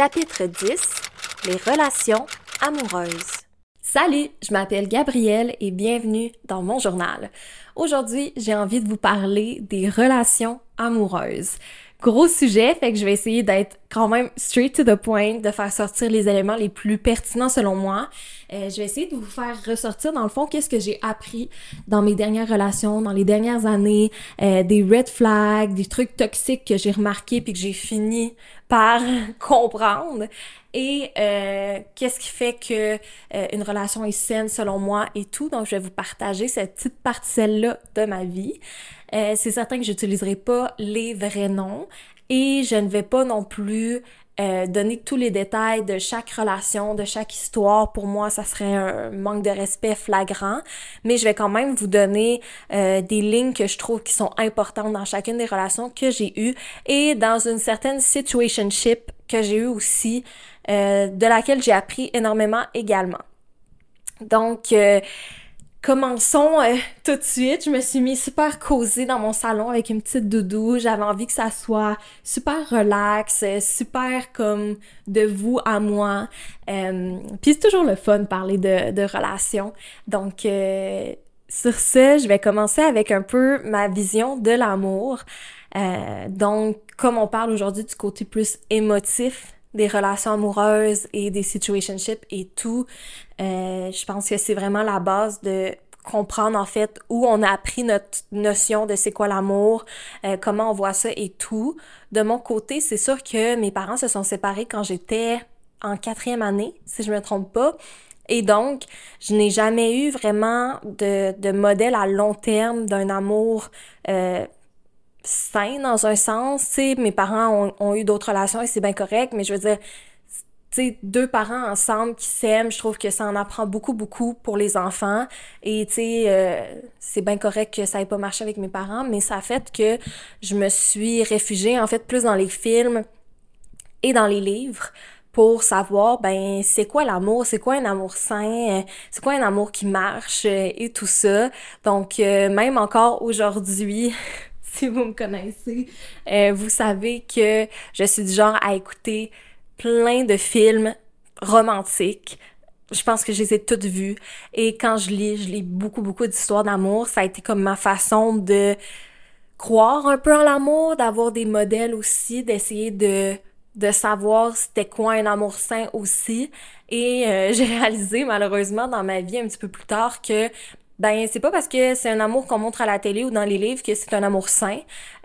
Chapitre 10 Les relations amoureuses. Salut, je m'appelle Gabrielle et bienvenue dans mon journal. Aujourd'hui, j'ai envie de vous parler des relations amoureuses. Gros sujet, fait que je vais essayer d'être quand même straight to the point, de faire sortir les éléments les plus pertinents selon moi. Euh, je vais essayer de vous faire ressortir dans le fond qu'est-ce que j'ai appris dans mes dernières relations, dans les dernières années, euh, des red flags, des trucs toxiques que j'ai remarqués puis que j'ai fini par comprendre et euh, qu'est-ce qui fait que euh, une relation est saine selon moi et tout. Donc je vais vous partager cette petite parcelle là de ma vie. Euh, c'est certain que j'utiliserai pas les vrais noms et je ne vais pas non plus euh, donner tous les détails de chaque relation, de chaque histoire. Pour moi, ça serait un manque de respect flagrant, mais je vais quand même vous donner euh, des lignes que je trouve qui sont importantes dans chacune des relations que j'ai eues et dans une certaine situationship que j'ai eue aussi, de laquelle j'ai appris énormément également. Donc, Commençons euh, tout de suite. Je me suis mis super cosy dans mon salon avec une petite doudou. J'avais envie que ça soit super relax, euh, super comme de vous à moi. Euh, Puis c'est toujours le fun de parler de, relations. Donc euh, sur ce, je vais commencer avec un peu ma vision de l'amour. donc comme on parle aujourd'hui du côté plus émotif des relations amoureuses et des situationships et tout. Euh, je pense que c'est vraiment la base de comprendre en fait où on a appris notre notion de c'est quoi l'amour, euh, comment on voit ça et tout. De mon côté, c'est sûr que mes parents se sont séparés quand j'étais en quatrième année, si je me trompe pas. Et donc, je n'ai jamais eu vraiment de, de modèle à long terme d'un amour euh, sain dans un sens. Tu mes parents ont, eu d'autres relations et c'est bien correct, mais je veux dire, tu deux parents ensemble qui s'aiment, je trouve que ça en apprend beaucoup, beaucoup pour les enfants. Et tu euh, c'est bien correct que ça ait pas marché avec mes parents, mais ça a fait que je me suis réfugiée, en fait, plus dans les films et dans les livres pour savoir ben c'est quoi l'amour, c'est quoi un amour sain, euh, c'est quoi un amour qui marche euh, et tout ça. Donc même encore aujourd'hui, si vous me connaissez, euh, vous savez que je suis du genre à écouter plein de films romantiques. Je pense que je les ai toutes vues. Et quand je lis, je lis beaucoup, beaucoup d'histoires d'amour. Ça a été comme ma façon de croire un peu en l'amour, d'avoir des modèles aussi, d'essayer de de savoir c'était quoi un amour sain aussi. Et euh, j'ai réalisé malheureusement dans ma vie un petit peu plus tard que ben c'est pas parce que c'est un amour qu'on montre à la télé ou dans les livres que c'est un amour sain.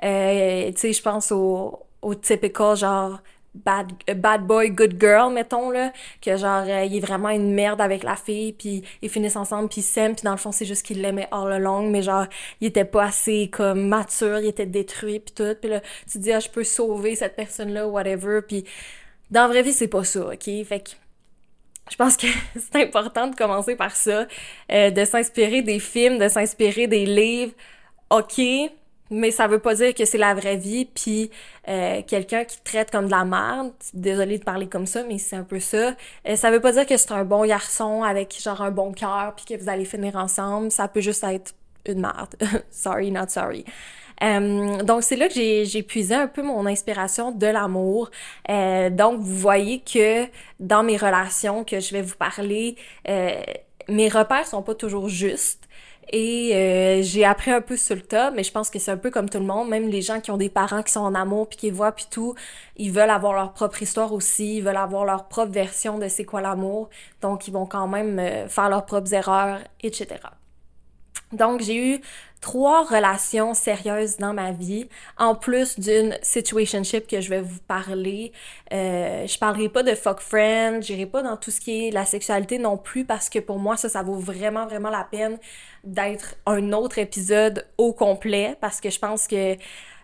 Euh, tu sais, je pense au, au typical genre bad, bad boy, good girl, mettons, là, que genre, euh, il est vraiment une merde avec la fille, puis ils finissent ensemble, puis s'aiment, puis dans le fond, c'est juste qu'il l'aimait all along, mais genre, il était pas assez, comme, mature, il était détruit, puis tout, puis là, tu dis, ah, je peux sauver cette personne-là, whatever, puis dans la vraie vie, c'est pas ça, OK? Fait que je pense que c'est important de commencer par ça, euh, de s'inspirer des films, de s'inspirer des livres. OK, mais ça veut pas dire que c'est la vraie vie, puis euh, quelqu'un qui traite comme de la merde, désolée de parler comme ça, mais c'est un peu ça, euh, ça veut pas dire que c'est un bon garçon avec genre un bon cœur, puis que vous allez finir ensemble, ça peut juste être une merde. sorry, not sorry. Euh, donc c'est là que j'ai, puisé un peu mon inspiration de l'amour. Euh, donc vous voyez que dans mes relations que je vais vous parler, euh, mes repères sont pas toujours justes. Et euh, j'ai appris un peu sur le tas, mais je pense que c'est un peu comme tout le monde, même les gens qui ont des parents qui sont en amour puis qui voient puis tout, ils veulent avoir leur propre histoire aussi, ils veulent avoir leur propre version de c'est quoi l'amour, donc ils vont quand même faire leurs propres erreurs, etc. Donc, j'ai eu trois relations sérieuses dans ma vie, en plus d'une situationship que je vais vous parler. Euh, je parlerai pas de fuck friend, j'irai pas dans tout ce qui est la sexualité non plus, parce que pour moi, ça, ça vaut vraiment, vraiment la peine d'être un autre épisode au complet, parce que je pense que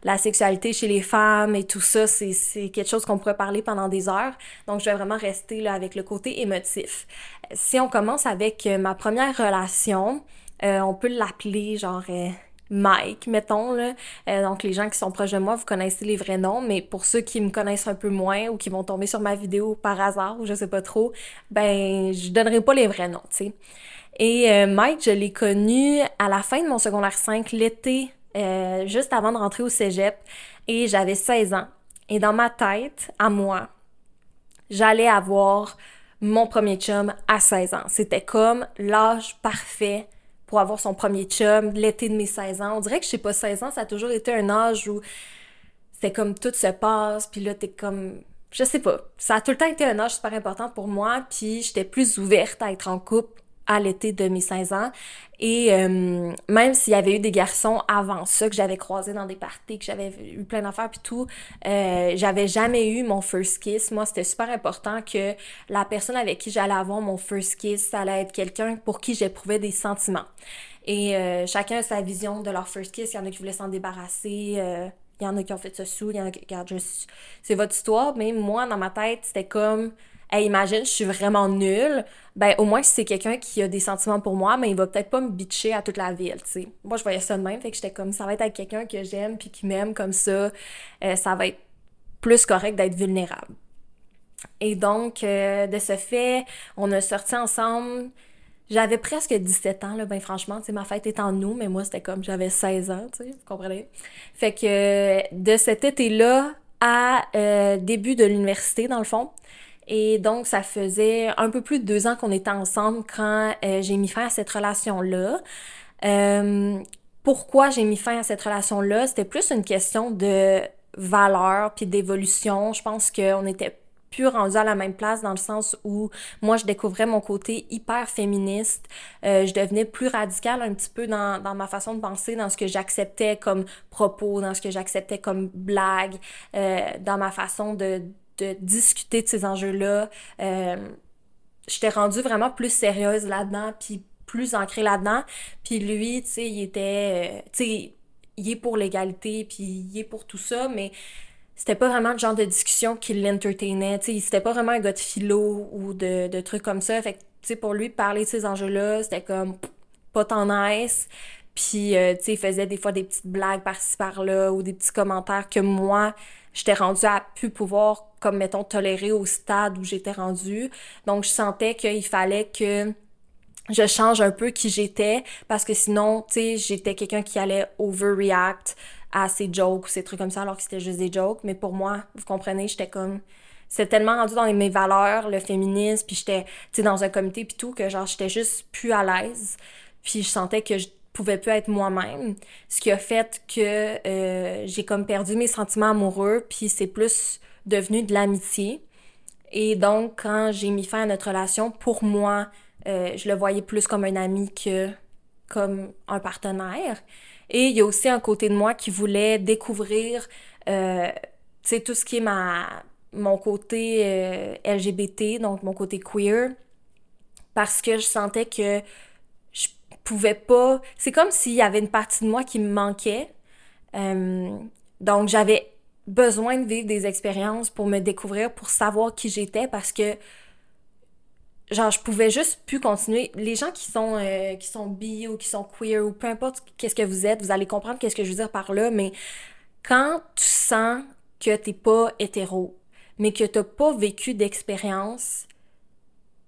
la sexualité chez les femmes et tout ça, c'est quelque chose qu'on pourrait parler pendant des heures. Donc, je vais vraiment rester là avec le côté émotif. Si on commence avec ma première relation, on peut l'appeler genre euh, Mike, mettons là. Euh, donc les gens qui sont proches de moi, vous connaissez les vrais noms, mais pour ceux qui me connaissent un peu moins ou qui vont tomber sur ma vidéo par hasard ou je sais pas trop, ben je donnerai pas les vrais noms, tu sais. Et Mike, je l'ai connu à la fin de mon secondaire 5, l'été, juste avant de rentrer au cégep, et j'avais 16 ans. Et dans ma tête, à moi, j'allais avoir mon premier chum à 16 ans. C'était comme l'âge parfait pour avoir son premier chum, l'été de mes 16 ans. On dirait que je sais pas, 16 ans, ça a toujours été un âge où c'est comme tout se passe, puis là, t'es comme... Je sais pas. Ça a tout le temps été un âge super important pour moi, puis j'étais plus ouverte à être en couple à l'été de mes 16 ans. Et euh, même s'il y avait eu des garçons avant ça que j'avais croisés dans des parties, que j'avais eu plein d'affaires puis tout, euh, j'avais jamais eu mon first kiss. Moi, c'était super important que la personne avec qui j'allais avoir mon first kiss, ça allait être quelqu'un pour qui j'éprouvais des sentiments. Et euh, chacun a sa vision de leur first kiss. Il y en a qui voulaient s'en débarrasser. il y en a qui ont fait ça sous. Il y en a qui, regarde, c'est votre histoire. Mais moi, dans ma tête, c'était comme hey, imagine, je suis vraiment nulle, ben au moins si c'est quelqu'un qui a des sentiments pour moi, mais il va peut-être pas me bitcher à toute la ville, tu sais. Moi, je voyais ça de même, fait que j'étais comme, ça va être avec quelqu'un que j'aime puis qui m'aime comme ça, euh, ça va être plus correct d'être vulnérable. Et donc, euh, de ce fait, on a sorti ensemble. J'avais presque 17 ans, ben franchement, ma fête est en nous, mais moi, c'était comme j'avais 16 ans, tu sais, vous comprenez? Fait que de cet été-là à euh, début de l'université, dans le fond, et donc, ça faisait un peu plus de deux ans qu'on était ensemble quand euh, j'ai mis fin à cette relation-là. Euh, pourquoi j'ai mis fin à cette relation-là? C'était plus une question de valeur puis d'évolution. Je pense qu'on était plus rendu à la même place dans le sens où moi je découvrais mon côté hyper féministe, euh, je devenais plus radicale un petit peu dans, dans ma façon de penser, dans ce que j'acceptais comme propos, dans ce que j'acceptais comme blague, euh, dans ma façon de, de discuter de ces enjeux-là. Euh, j'étais rendue vraiment plus sérieuse là-dedans, puis plus ancrée là-dedans. Puis lui, tu sais, il était... Euh, tu sais, il est pour l'égalité, puis il est pour tout ça, mais c'était pas vraiment le genre de discussion qui l'entertainait. Tu sais, c'était pas vraiment un gars de philo ou de, trucs comme ça. Fait que, tu sais, pour lui, parler de ces enjeux-là, c'était comme pas tant nice. Puis, euh, tu sais, il faisait des fois des petites blagues par-ci par-là ou des petits commentaires que moi, j'étais rendue à plus pouvoir, comme mettons, tolérer au stade où j'étais rendue. Donc, je sentais qu'il fallait que je change un peu qui j'étais parce que sinon, tu sais, j'étais quelqu'un qui allait overreact à ces jokes ou ces trucs comme ça alors que c'était juste des jokes. Mais pour moi, vous comprenez, j'étais comme c'est tellement rendu dans mes valeurs, le féminisme, puis j'étais, tu sais, dans un comité puis tout, que genre, j'étais juste plus à l'aise. Puis je sentais que je pouvais plus être moi-même, ce qui a fait que euh, j'ai comme perdu mes sentiments amoureux, puis c'est plus devenu de l'amitié. Et donc, quand j'ai mis fin à notre relation, pour moi, euh, je le voyais plus comme un ami que comme un partenaire. Et il y a aussi un côté de moi qui voulait découvrir, euh, tu sais, tout ce qui est ma mon côté euh, LGBT, donc mon côté queer, parce que je sentais que pouvais pas. C'est comme s'il y avait une partie de moi qui me manquait. Euh, donc, j'avais besoin de vivre des expériences pour me découvrir, pour savoir qui j'étais parce que genre je pouvais juste plus continuer les gens qui sont euh, qui sont bi ou qui sont queer ou peu importe qu'est-ce que vous êtes vous allez comprendre qu'est-ce que je veux dire par là mais quand tu sens que t'es pas hétéro mais que t'as pas vécu d'expérience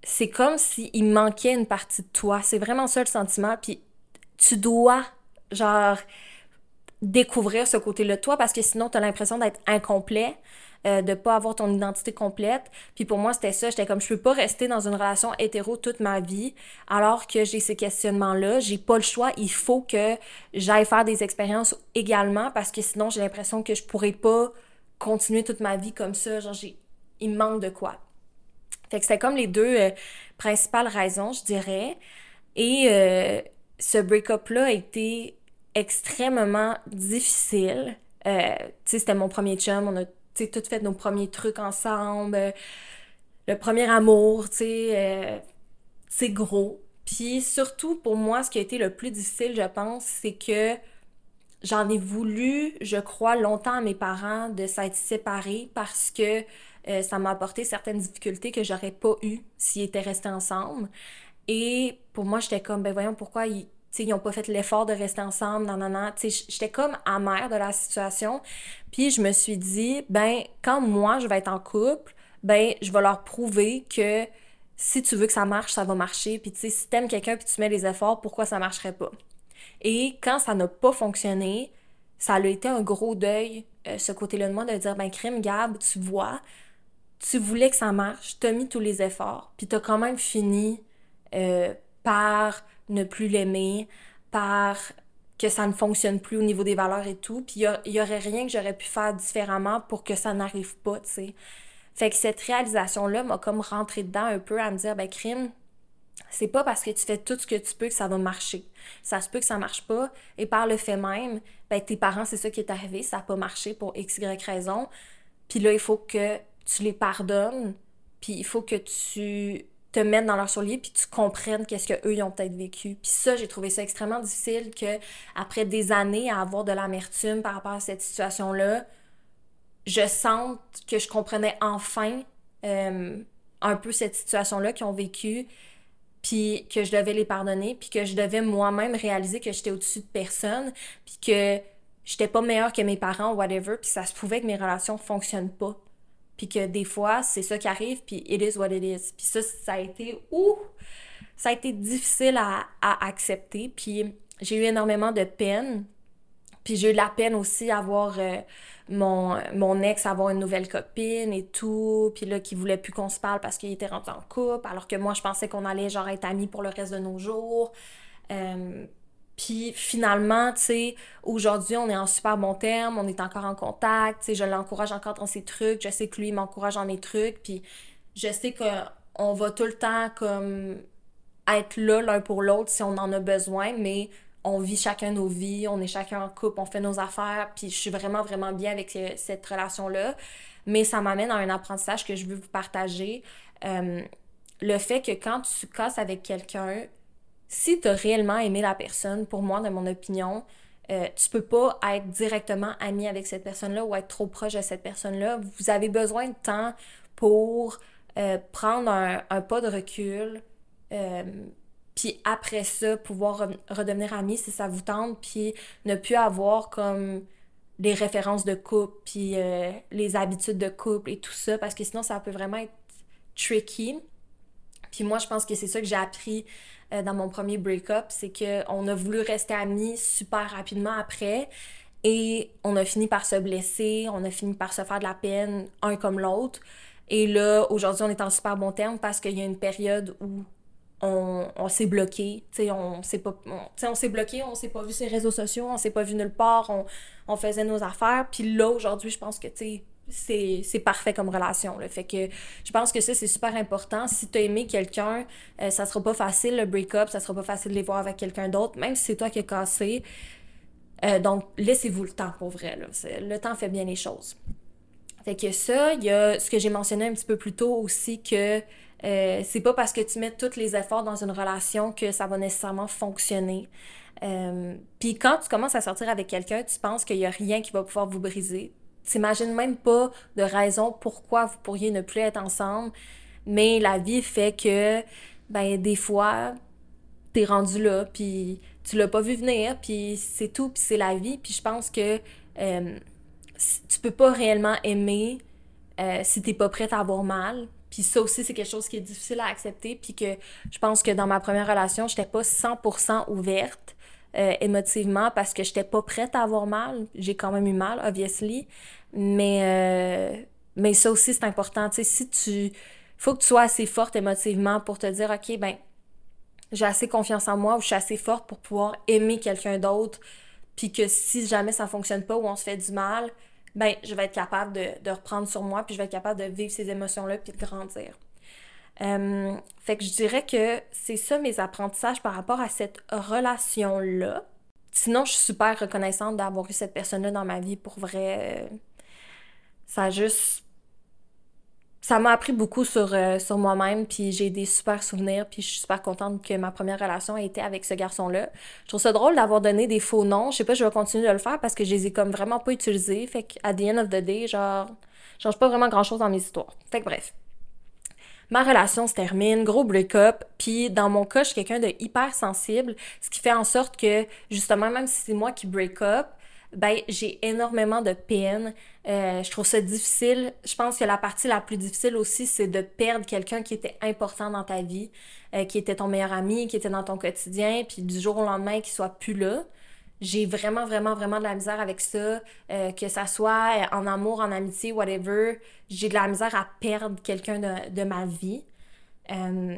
c'est comme s'il manquait une partie de toi. C'est vraiment ça le sentiment. Puis tu dois, genre, découvrir ce côté-là de toi parce que sinon, tu as l'impression d'être incomplet, euh, de pas avoir ton identité complète. Puis pour moi, c'était ça. J'étais comme, je peux pas rester dans une relation hétéro toute ma vie alors que j'ai ces questionnements-là. J'ai pas le choix. Il faut que j'aille faire des expériences également parce que sinon, j'ai l'impression que je pourrais pas continuer toute ma vie comme ça. Genre, j'ai, il me manque de quoi. Fait que c'était comme les deux euh, principales raisons, je dirais. Et euh, ce break-up-là a été extrêmement difficile. Euh, tu sais, c'était mon premier chum, on a tout fait nos premiers trucs ensemble. le premier amour, tu sais, c'est gros. Puis surtout, pour moi, ce qui a été le plus difficile, je pense, c'est que j'en ai voulu, je crois, longtemps à mes parents de s'être séparés parce que euh, ça m'a apporté certaines difficultés que j'aurais pas eues s'ils étaient restés ensemble. Et pour moi, j'étais comme, ben voyons pourquoi ils, ils n'ont pas fait l'effort de rester ensemble, non, non, non. J'étais comme amère de la situation. Puis je me suis dit, ben, quand moi, je vais être en couple, ben, je vais leur prouver que si tu veux que ça marche, ça va marcher. Puis tu sais, si t'aimes quelqu'un puis tu mets les efforts, pourquoi ça marcherait pas? Et quand ça n'a pas fonctionné, ça a été un gros deuil, euh, ce côté-là de moi, de dire, ben, crime, Gab, tu vois, tu voulais que ça marche, tu as mis tous les efforts, puis tu as quand même fini euh, par ne plus l'aimer, par que ça ne fonctionne plus au niveau des valeurs et tout, puis il y, aurait rien que j'aurais pu faire différemment pour que ça n'arrive pas, tu sais. Fait que cette réalisation-là m'a comme rentré dedans un peu à me dire, ben crime, c'est pas parce que tu fais tout ce que tu peux que ça va marcher. Ça se peut que ça marche pas. Et par le fait même, ben tes parents, c'est ça qui est arrivé, ça n'a pas marché pour X, Y raison. Puis là, il faut que tu les pardonnes, puis il faut que tu te mettes dans leur soulier puis tu comprennes qu'est-ce qu'eux, ils ont peut-être vécu. Puis ça, j'ai trouvé ça extrêmement difficile que après des années à avoir de l'amertume par rapport à cette situation-là, je sente que je comprenais enfin euh, un peu cette situation-là qu'ils ont vécu puis que je devais les pardonner, puis que je devais moi-même réaliser que j'étais au-dessus de personne, puis que j'étais pas meilleure que mes parents, whatever, puis ça se pouvait que mes relations fonctionnent pas. Puis que des fois, c'est ça qui arrive, puis it is what it is. Puis ça, ça a été, ouh, ça a été difficile à, à accepter, puis j'ai eu énormément de peine, puis j'ai eu la peine aussi à voir euh, mon, mon ex avoir une nouvelle copine et tout, puis là, qui voulait plus qu'on se parle parce qu'il était rentré en couple, alors que moi, je pensais qu'on allait genre être amis pour le reste de nos jours. Euh, puis finalement, tu sais, aujourd'hui, on est en super bon terme, on est encore en contact, tu sais, je l'encourage encore dans ses trucs, je sais que lui m'encourage dans mes trucs, puis je sais qu'on va tout le temps comme être là l'un pour l'autre si on en a besoin, mais on vit chacun nos vies, on est chacun en couple, on fait nos affaires, puis je suis vraiment, vraiment bien avec cette relation-là. Mais ça m'amène à un apprentissage que je veux vous partager. Euh, le fait que quand tu casses avec quelqu'un, si tu as réellement aimé la personne, pour moi, dans mon opinion, euh, tu peux pas être directement ami avec cette personne-là ou être trop proche de cette personne-là. Vous avez besoin de temps pour euh, prendre un, pas de recul, puis après ça, pouvoir redevenir amis si ça vous tente, puis ne plus avoir comme les références de couple, puis euh, les habitudes de couple et tout ça, parce que sinon, ça peut vraiment être tricky. Puis moi, je pense que c'est ça que j'ai appris euh, dans mon premier break-up, c'est qu'on a voulu rester amis super rapidement après, et on a fini par se blesser, on a fini par se faire de la peine, un comme l'autre. Et là, aujourd'hui, on est en super bon terme parce qu'il y a une période où on, s'est bloqué, on s'est pas on s'est bloqué, on s'est pas vu ses réseaux sociaux, on s'est pas vu nulle part, on, faisait nos affaires, puis là aujourd'hui, je pense que tu c'est parfait comme relation. Fait que je pense que ça, c'est super important. Si tu as aimé quelqu'un, euh, ça sera pas facile le break-up, ça sera pas facile de les voir avec quelqu'un d'autre, même si c'est toi qui as cassé. Euh, donc, laissez-vous le temps pour vrai. Le temps fait bien les choses. Fait que ça, il y a ce que j'ai mentionné un petit peu plus tôt aussi que euh, c'est pas parce que tu mets tous les efforts dans une relation que ça va nécessairement fonctionner. Euh, Puis quand tu commences à sortir avec quelqu'un, tu penses qu'il y a rien qui va pouvoir vous briser. T'imagines même pas de raison pourquoi vous pourriez ne plus être ensemble, mais la vie fait que, ben, des fois, t'es rendu là, puis tu l'as pas vu venir, puis c'est tout, puis c'est la vie. Puis je pense que euh, tu peux pas réellement aimer euh, si t'es pas prête à avoir mal. Puis ça aussi, c'est quelque chose qui est difficile à accepter. Puis que je pense que dans ma première relation, j'étais pas 100% ouverte euh, émotivement parce que j'étais pas prête à avoir mal. J'ai quand même eu mal, obviously. Mais, euh, mais ça aussi, c'est important. Tu sais, si tu. faut que tu sois assez forte émotivement pour te dire, OK, ben, j'ai assez confiance en moi ou je suis assez forte pour pouvoir aimer quelqu'un d'autre. Puis que si jamais ça fonctionne pas ou on se fait du mal, ben, je vais être capable de, reprendre sur moi, puis je vais être capable de vivre ces émotions-là, puis de grandir. Euh, fait que je dirais que c'est ça mes apprentissages par rapport à cette relation-là. Sinon, je suis super reconnaissante d'avoir eu cette personne-là dans ma vie pour vrai. Ça a juste ça m'a appris beaucoup sur, euh, sur moi-même, puis j'ai des super souvenirs, puis je suis super contente que ma première relation ait été avec ce garçon-là. Je trouve ça drôle d'avoir donné des faux noms. Je sais pas, je vais continuer de le faire parce que je les ai comme vraiment pas utilisés. Fait qu'à the end of the day, genre, je change pas vraiment grand-chose dans mes histoires. Fait que bref. Ma relation se termine, gros break-up, puis dans mon cas, je suis quelqu'un de hyper sensible, ce qui fait en sorte que, justement, même si c'est moi qui break-up, ben j'ai énormément de peine. Euh, je trouve ça difficile. Je pense que la partie la plus difficile aussi, c'est de perdre quelqu'un qui était important dans ta vie, euh, qui était ton meilleur ami, qui était dans ton quotidien, puis du jour au lendemain, qu'il soit plus là. J'ai vraiment, vraiment, vraiment de la misère avec ça. Euh, que ça soit en amour, en amitié, whatever. J'ai de la misère à perdre quelqu'un de, de, ma vie. Euh,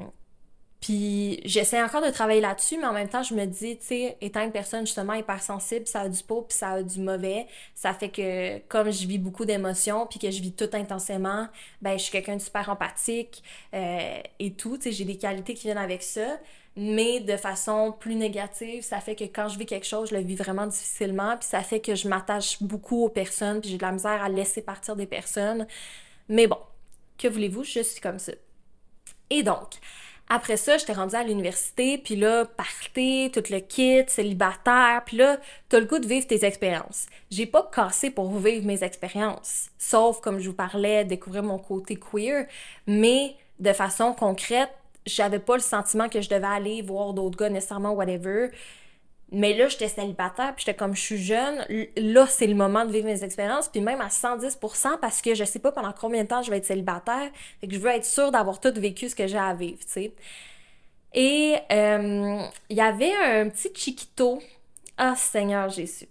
puis j'essaie encore de travailler là-dessus, mais en même temps, je me dis, tu sais, étant une personne justement hypersensible, ça a du beau puis ça a du mauvais. Ça fait que comme je vis beaucoup d'émotions puis que je vis tout intensément, ben je suis quelqu'un de super empathique euh, et tout. Tu sais, j'ai des qualités qui viennent avec ça. Mais de façon plus négative, ça fait que quand je vis quelque chose, je le vis vraiment difficilement. Puis ça fait que je m'attache beaucoup aux personnes, puis j'ai de la misère à laisser partir des personnes. Mais bon, que voulez-vous, je suis comme ça. Et donc, après ça, j'étais rendue à l'université, puis là, party, tout le kit, célibataire, puis là, t'as le goût de vivre tes expériences. J'ai pas cassé pour vivre mes expériences, sauf, comme je vous parlais, découvrir mon côté queer, mais de façon concrète, j'avais pas le sentiment que je devais aller voir d'autres gars nécessairement, whatever. Mais là, j'étais célibataire, puis j'étais comme je suis jeune, là, c'est le moment de vivre mes expériences, puis même à 110% parce que je sais pas pendant combien de temps je vais être célibataire, fait que je veux être sûre d'avoir tout vécu ce que j'ai à vivre, tu sais. Et euh, il y avait un petit chiquito. Ah, Seigneur Jésus.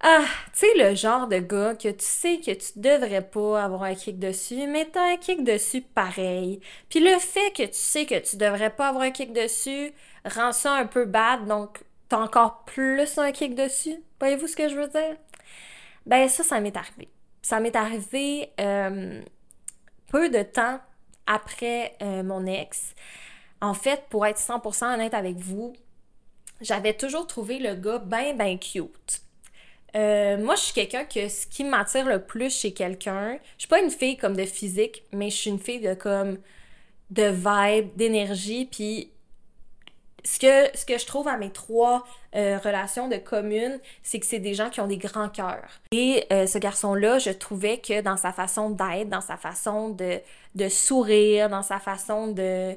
Ah, tu sais, le genre de gars que tu sais que tu devrais pas avoir un kick dessus, mais t'as un kick dessus pareil. Puis le fait que tu sais que tu devrais pas avoir un kick dessus rend ça un peu bad, donc t'as encore plus un kick dessus. Voyez-vous ce que je veux dire? Ben ça, ça m'est arrivé. Ça m'est arrivé euh, peu de temps après euh, mon ex. En fait, pour être 100% honnête avec vous, j'avais toujours trouvé le gars bien, bien cute. Euh, moi, je suis quelqu'un que ce qui m'attire le plus chez quelqu'un, je suis pas une fille comme de physique, mais je suis une fille de comme de vibe, d'énergie, puis ce que, ce que je trouve à mes trois euh, relations de communes, c'est que c'est des gens qui ont des grands cœurs. Et euh, ce garçon-là, je trouvais que dans sa façon d'être, dans sa façon de, de sourire, dans sa façon de...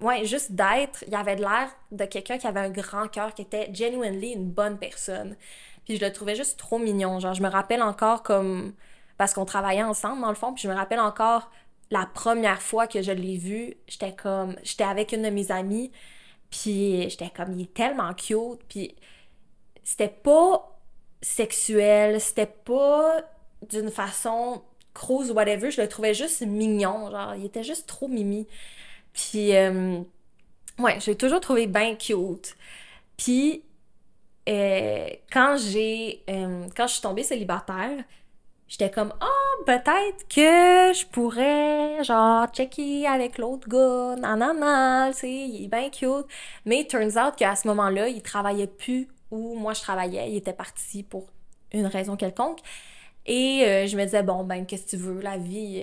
Ouais, juste d'être, il avait l'air de quelqu'un qui avait un grand cœur, qui était genuinely une bonne personne. Puis je le trouvais juste trop mignon. Genre, je me rappelle encore comme. Parce qu'on travaillait ensemble, dans le fond. Puis je me rappelle encore la première fois que je l'ai vu. J'étais comme. J'étais avec une de mes amies. Puis j'étais comme, il est tellement cute. Puis c'était pas sexuel. C'était pas d'une façon crouse ou whatever. Je le trouvais juste mignon. Genre, il était juste trop mimi. Puis. Euh, ouais, je l'ai toujours trouvé bien cute. Puis euh, quand j'ai euh, quand je suis tombée célibataire, j'étais comme oh peut-être que je pourrais genre checker avec l'autre gars, nanana, tu sais, il est bien cute. Mais turns out qu'à ce moment-là, il travaillait plus où moi je travaillais, il était parti pour une raison quelconque. Et euh, je me disais bon ben qu'est-ce que tu veux, la vie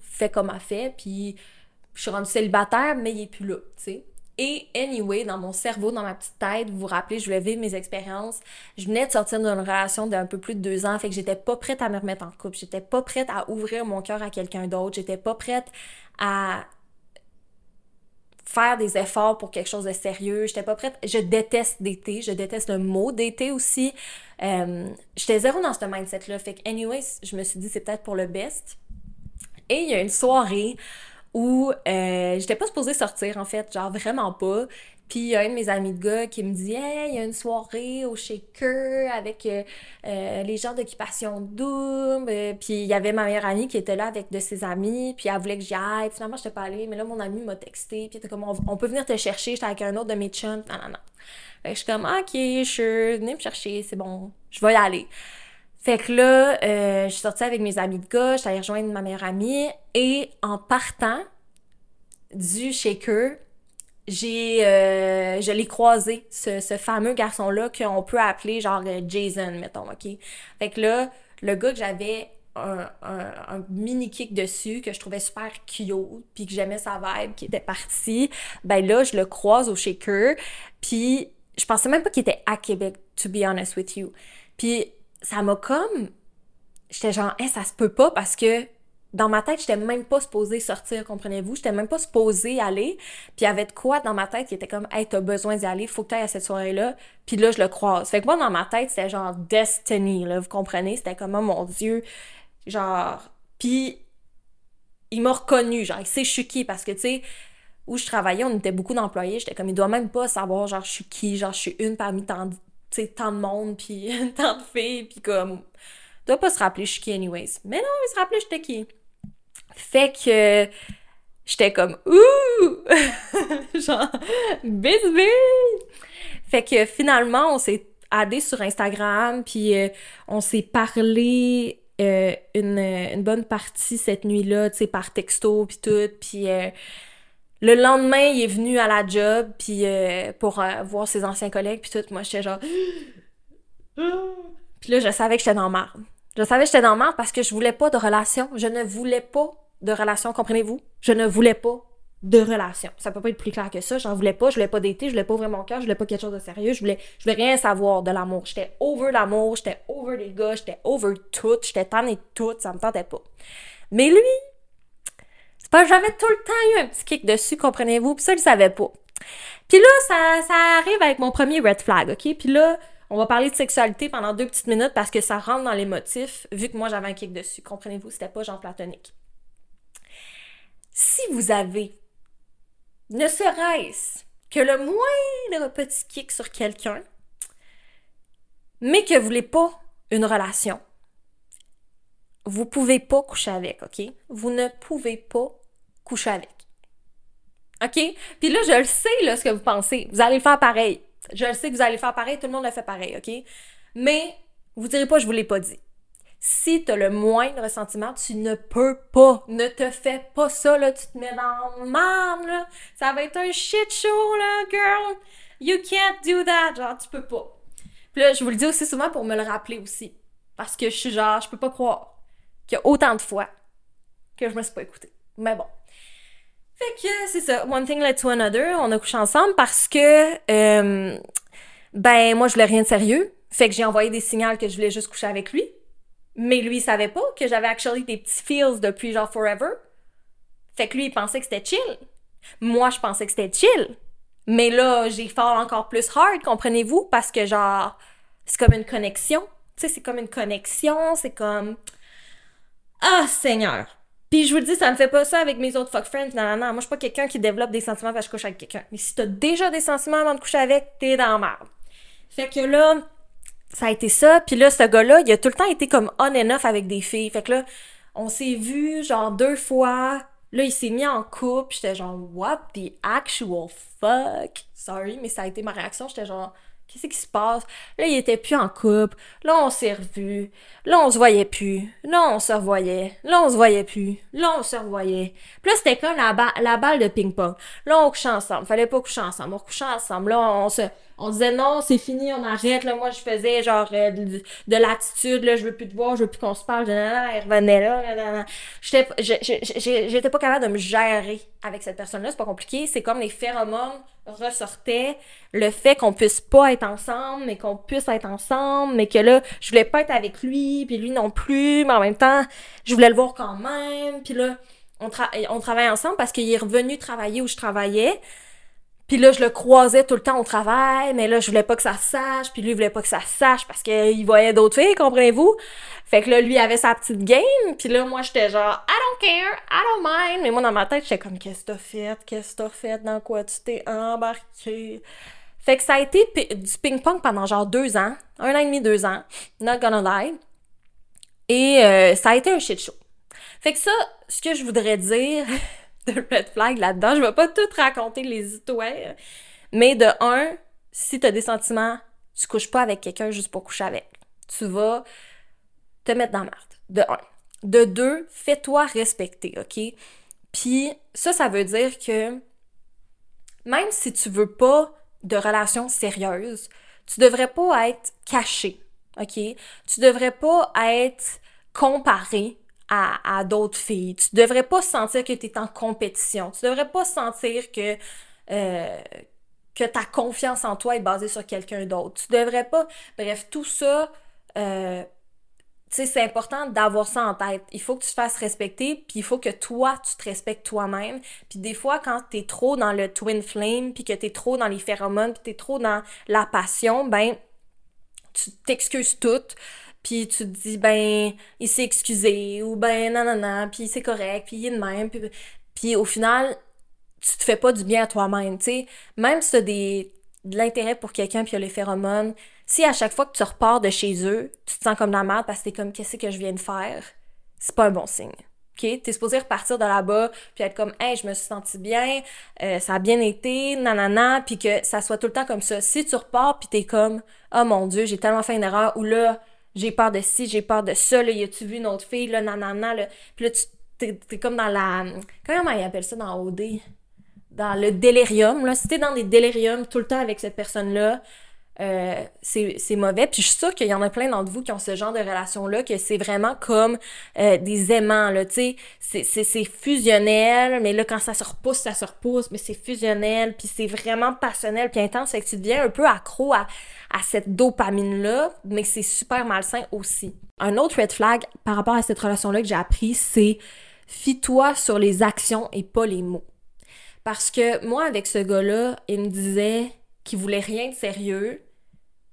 fait comme elle fait, puis je suis rendue célibataire, mais il est plus là, tu sais. Et anyway, dans mon cerveau, dans ma petite tête, vous vous rappelez, je voulais vivre mes expériences. Je venais de sortir d'une relation d'un peu plus de deux ans, fait que j'étais pas prête à me remettre en couple. J'étais pas prête à ouvrir mon cœur à quelqu'un d'autre. J'étais pas prête à faire des efforts pour quelque chose de sérieux. J'étais pas prête. Je déteste d'été. Je déteste le mot d'été aussi. Euh, j'étais zéro dans ce mindset-là. Fait que, anyway, je me suis dit, c'est peut-être pour le best. Et il y a une soirée où euh, j'étais pas supposée sortir en fait, genre vraiment pas. Puis il y a un de mes amis de gars qui me dit Hey, il y a une soirée au Shaker avec euh, euh, les gens d'occupation double. Puis il y avait ma meilleure amie qui était là avec de ses amis. Puis elle voulait que j'y aille. Finalement, je pas allée. Mais là, mon ami m'a texté. Puis était comme on, peut venir te chercher. J'étais avec un autre de mes chums. Non, non, non. Je suis comme Ok, sure, venez me chercher. C'est bon. Je vais y aller. Fait que là, euh, je suis sortie avec mes amis de gars, j'allais rejoindre ma meilleure amie et en partant du shaker, j'ai euh, je l'ai croisé ce, ce fameux garçon là qu'on peut appeler genre euh, Jason mettons ok? Fait que là le gars que j'avais un, un, mini kick dessus que je trouvais super cute puis que j'aimais sa vibe qui était partie ben là je le croise au shaker puis je pensais même pas qu'il était à Québec to be honest with you. Puis ça m'a comme. J'étais genre, hey, ça se peut pas parce que dans ma tête, j'étais même pas supposée sortir, comprenez-vous? J'étais même pas supposée aller. Puis il y avait de quoi dans ma tête qui était comme, hey, t'as besoin d'y aller, faut que t'ailles à cette soirée-là. Puis là, je le croise. Fait que moi, dans ma tête, c'était genre destiny, là, vous comprenez? C'était comme, oh mon Dieu. Genre. Puis il m'a reconnu, genre, il sait je suis qui parce que, tu sais, où je travaillais, on était beaucoup d'employés. J'étais comme, il doit même pas savoir, genre, je suis qui, genre, je suis une parmi tant de, tant de monde, puis tant de filles, puis comme, doit pas se rappeler je suis qui anyways. Mais non, il se rappelait j'étais qui. Fait que j'étais comme ouh genre bisbee fait que finalement on s'est aidé sur Instagram puis euh, on s'est parlé euh, une, une, bonne partie cette nuit-là tu sais par texto puis tout puis euh, le lendemain il est venu à la job puis pour voir ses anciens collègues puis tout. Moi j'étais genre puis là je savais que j'étais dans marre je savais que j'étais dans marre parce que je voulais pas de relation. Je ne voulais pas de relation, comprenez-vous? Je ne voulais pas de relation. Ça peut pas être plus clair que ça. J'en voulais pas, je voulais pas d'été, je voulais pas ouvrir mon cœur, je voulais pas quelque chose de sérieux, je voulais, je voulais rien savoir de l'amour. J'étais over l'amour, j'étais over les gars, j'étais over tout, j'étais tannée de tout, ça me tentait pas. Mais lui, j'avais tout le temps eu un petit kick dessus, comprenez-vous, pis ça, il savait pas. Puis là, ça, ça arrive avec mon premier red flag, ok? Puis là, on va parler de sexualité pendant deux petites minutes parce que ça rentre dans les motifs, vu que moi j'avais un kick dessus. Comprenez-vous, c'était pas genre platonique si vous avez ne serait-ce que le moindre petit kick sur quelqu'un, mais que vous voulez pas une relation, vous pouvez pas coucher avec, OK? Vous ne pouvez pas coucher avec. OK? Puis là, je le sais, là, ce que vous pensez. Vous allez le faire pareil. Je le sais que vous allez le faire pareil, tout le monde le fait pareil, OK? Mais vous direz pas, je vous l'ai pas dit si t'as le moindre sentiment, tu ne peux pas. Ne te fais pas ça, là. Tu te mets dans le là. Ça va être un shit show, là, girl. You can't do that. Genre, tu peux pas. Puis là, je vous le dis aussi souvent pour me le rappeler aussi. Parce que je suis genre, je peux pas croire qu'il y a autant de fois que je me suis pas écoutée. Mais bon. Fait que c'est ça. One thing led to another. On a couché ensemble parce que, euh, ben, moi, je voulais rien de sérieux. Fait que j'ai envoyé des signaux que je voulais juste coucher avec lui. Mais lui, il savait pas que j'avais actually des petits feels depuis genre forever. Fait que lui, il pensait que c'était chill. Moi, je pensais que c'était chill. Mais là, j'ai fort encore plus hard, comprenez-vous? Parce que genre, c'est comme une connexion. Tu sais, c'est comme une connexion, c'est comme... Ah, Seigneur! Puis je vous le dis, ça me fait pas ça avec mes autres fuck friends. Non, non, non. Moi, je suis pas quelqu'un qui développe des sentiments parce que je couche avec quelqu'un. Mais si t'as déjà des sentiments avant de coucher avec, t'es dans la merde. Fait que là, ça a été ça. Puis là, ce gars-là, il a tout le temps été comme on and off avec des filles. Fait que là, on s'est vu genre deux fois. Là, il s'est mis en couple. J'étais genre, what the actual fuck? Sorry, mais ça a été ma réaction. J'étais genre, Qu'est-ce qui se passe? Là, il était plus en couple. Là, on s'est revus. Là, on se voyait plus. Là, on se revoyait. Là, on se voyait plus. Là, on se revoyait. Puis là, c'était comme la, la balle de ping-pong. Là, on couchait ensemble. Fallait pas coucher ensemble. On couchait ensemble. Là, on se, on disait non, c'est fini, on arrête. Là, moi, je faisais genre euh, de, l'attitude. Là, je veux plus te voir, je veux plus qu'on se parle. Elle revenait là. J'étais, pas capable de me gérer avec cette personne-là. C'est pas compliqué. C'est comme les phéromones ressortaient. Le fait qu'on puisse pas être ensemble, mais qu'on puisse être ensemble, mais que là, je voulais pas être avec lui, puis lui non plus, mais en même temps, je voulais le voir quand même. Puis là, on, on travaille ensemble parce qu'il est revenu travailler où je travaillais. Puis là, je le croisais tout le temps au travail, mais là, je voulais pas que ça sache, puis lui, voulait pas que ça sache parce qu'il voyait d'autres filles, comprenez-vous? Fait que là, lui avait sa petite game, puis là, moi, j'étais genre, I don't care, I don't mind. Mais moi, dans ma tête, j'étais comme, qu'est-ce que t'as fait? Qu'est-ce que t'as fait? Dans quoi tu t'es embarqué? Fait que ça a été du ping-pong pendant genre deux ans, un an et demi, deux ans, not gonna lie. Et euh, ça a été un shit show. Fait que ça, ce que je voudrais dire, de red flag là-dedans. Je vais pas tout raconter les histoires. Mais de un, si t'as des sentiments, tu couches pas avec quelqu'un juste pour coucher avec. Tu vas te mettre dans la merde. De un. De deux, fais-toi respecter, OK? Puis ça, ça veut dire que même si tu veux pas de relation sérieuse, tu devrais pas être caché, OK? Tu devrais pas être comparé à, d'autres filles. Tu devrais pas sentir que tu es en compétition. Tu devrais pas sentir que, euh, que ta confiance en toi est basée sur quelqu'un d'autre. Tu devrais pas. Bref, tout ça, euh, c'est important d'avoir ça en tête. Il faut que tu te fasses respecter, puis il faut que toi, tu te respectes toi-même. Puis des fois, quand t'es trop dans le twin flame, puis que t'es trop dans les phéromones, puis t'es trop dans la passion, ben, tu t'excuses toutes puis tu te dis ben il s'est excusé ou ben non non non puis c'est correct puis il est de même puis, puis au final tu te fais pas du bien à toi-même, tu sais. Même si t'as des, de l'intérêt pour quelqu'un puis il y a les phéromones, si à chaque fois que tu repars de chez eux, tu te sens comme la merde parce que t'es comme qu'est-ce que je viens de faire, c'est pas un bon signe. OK? T'es supposé repartir de là-bas puis être comme Hey, je me suis senti bien, euh, ça a bien été, nanana, puis que ça soit tout le temps comme ça. Si tu repars puis t'es comme Oh mon Dieu, j'ai tellement fait une erreur ou là, j'ai peur de ci, j'ai peur de ça, là, y a-tu vu une autre fille, là, nanana, là. Puis là, tu t'es, comme dans la. Comment il appelle ça dans OD? Dans le délirium, là. Si t'es dans des déliriums tout le temps avec cette personne-là, euh, c'est mauvais. Puis je suis sûre qu'il y en a plein d'entre vous qui ont ce genre de relation-là, que c'est vraiment comme euh, des aimants, là, tu sais. C'est fusionnel, mais là, quand ça se repousse, ça se repousse, mais c'est fusionnel, puis c'est vraiment passionnel, puis intense, fait que tu deviens un peu accro à, à cette dopamine-là, mais c'est super malsain aussi. Un autre red flag par rapport à cette relation-là que j'ai appris, c'est fie-toi sur les actions et pas les mots. Parce que moi, avec ce gars-là, il me disait qu'il voulait rien de sérieux,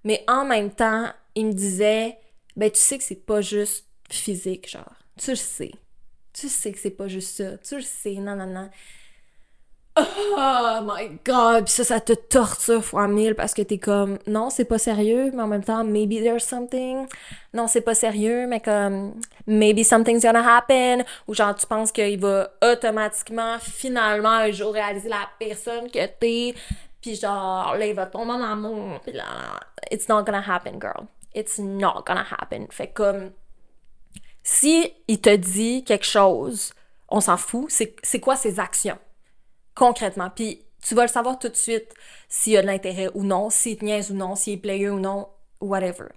mais en même temps, il me disait ben tu sais que c'est pas juste physique, genre. Tu le sais. Tu sais que c'est pas juste ça. Tu le sais, non, non, non. Oh my god! Puis ça, ça te torture fois mille parce que t'es comme, non, c'est pas sérieux, mais en même temps, maybe there's something. Non, c'est pas sérieux, mais comme, maybe something's gonna happen. Ou genre, tu penses qu'il va automatiquement, finalement, un jour réaliser la personne que t'es. Puis genre, là, il va tomber en amour. Puis là, it's not gonna happen, girl. It's not gonna happen. Fait comme, si il te dit quelque chose, on s'en fout, c'est quoi ses actions? Concrètement? Puis tu vas le savoir tout de suite s'il y a de l'intérêt ou non, s'il te niaise ou non, s'il est player ou non, whatever.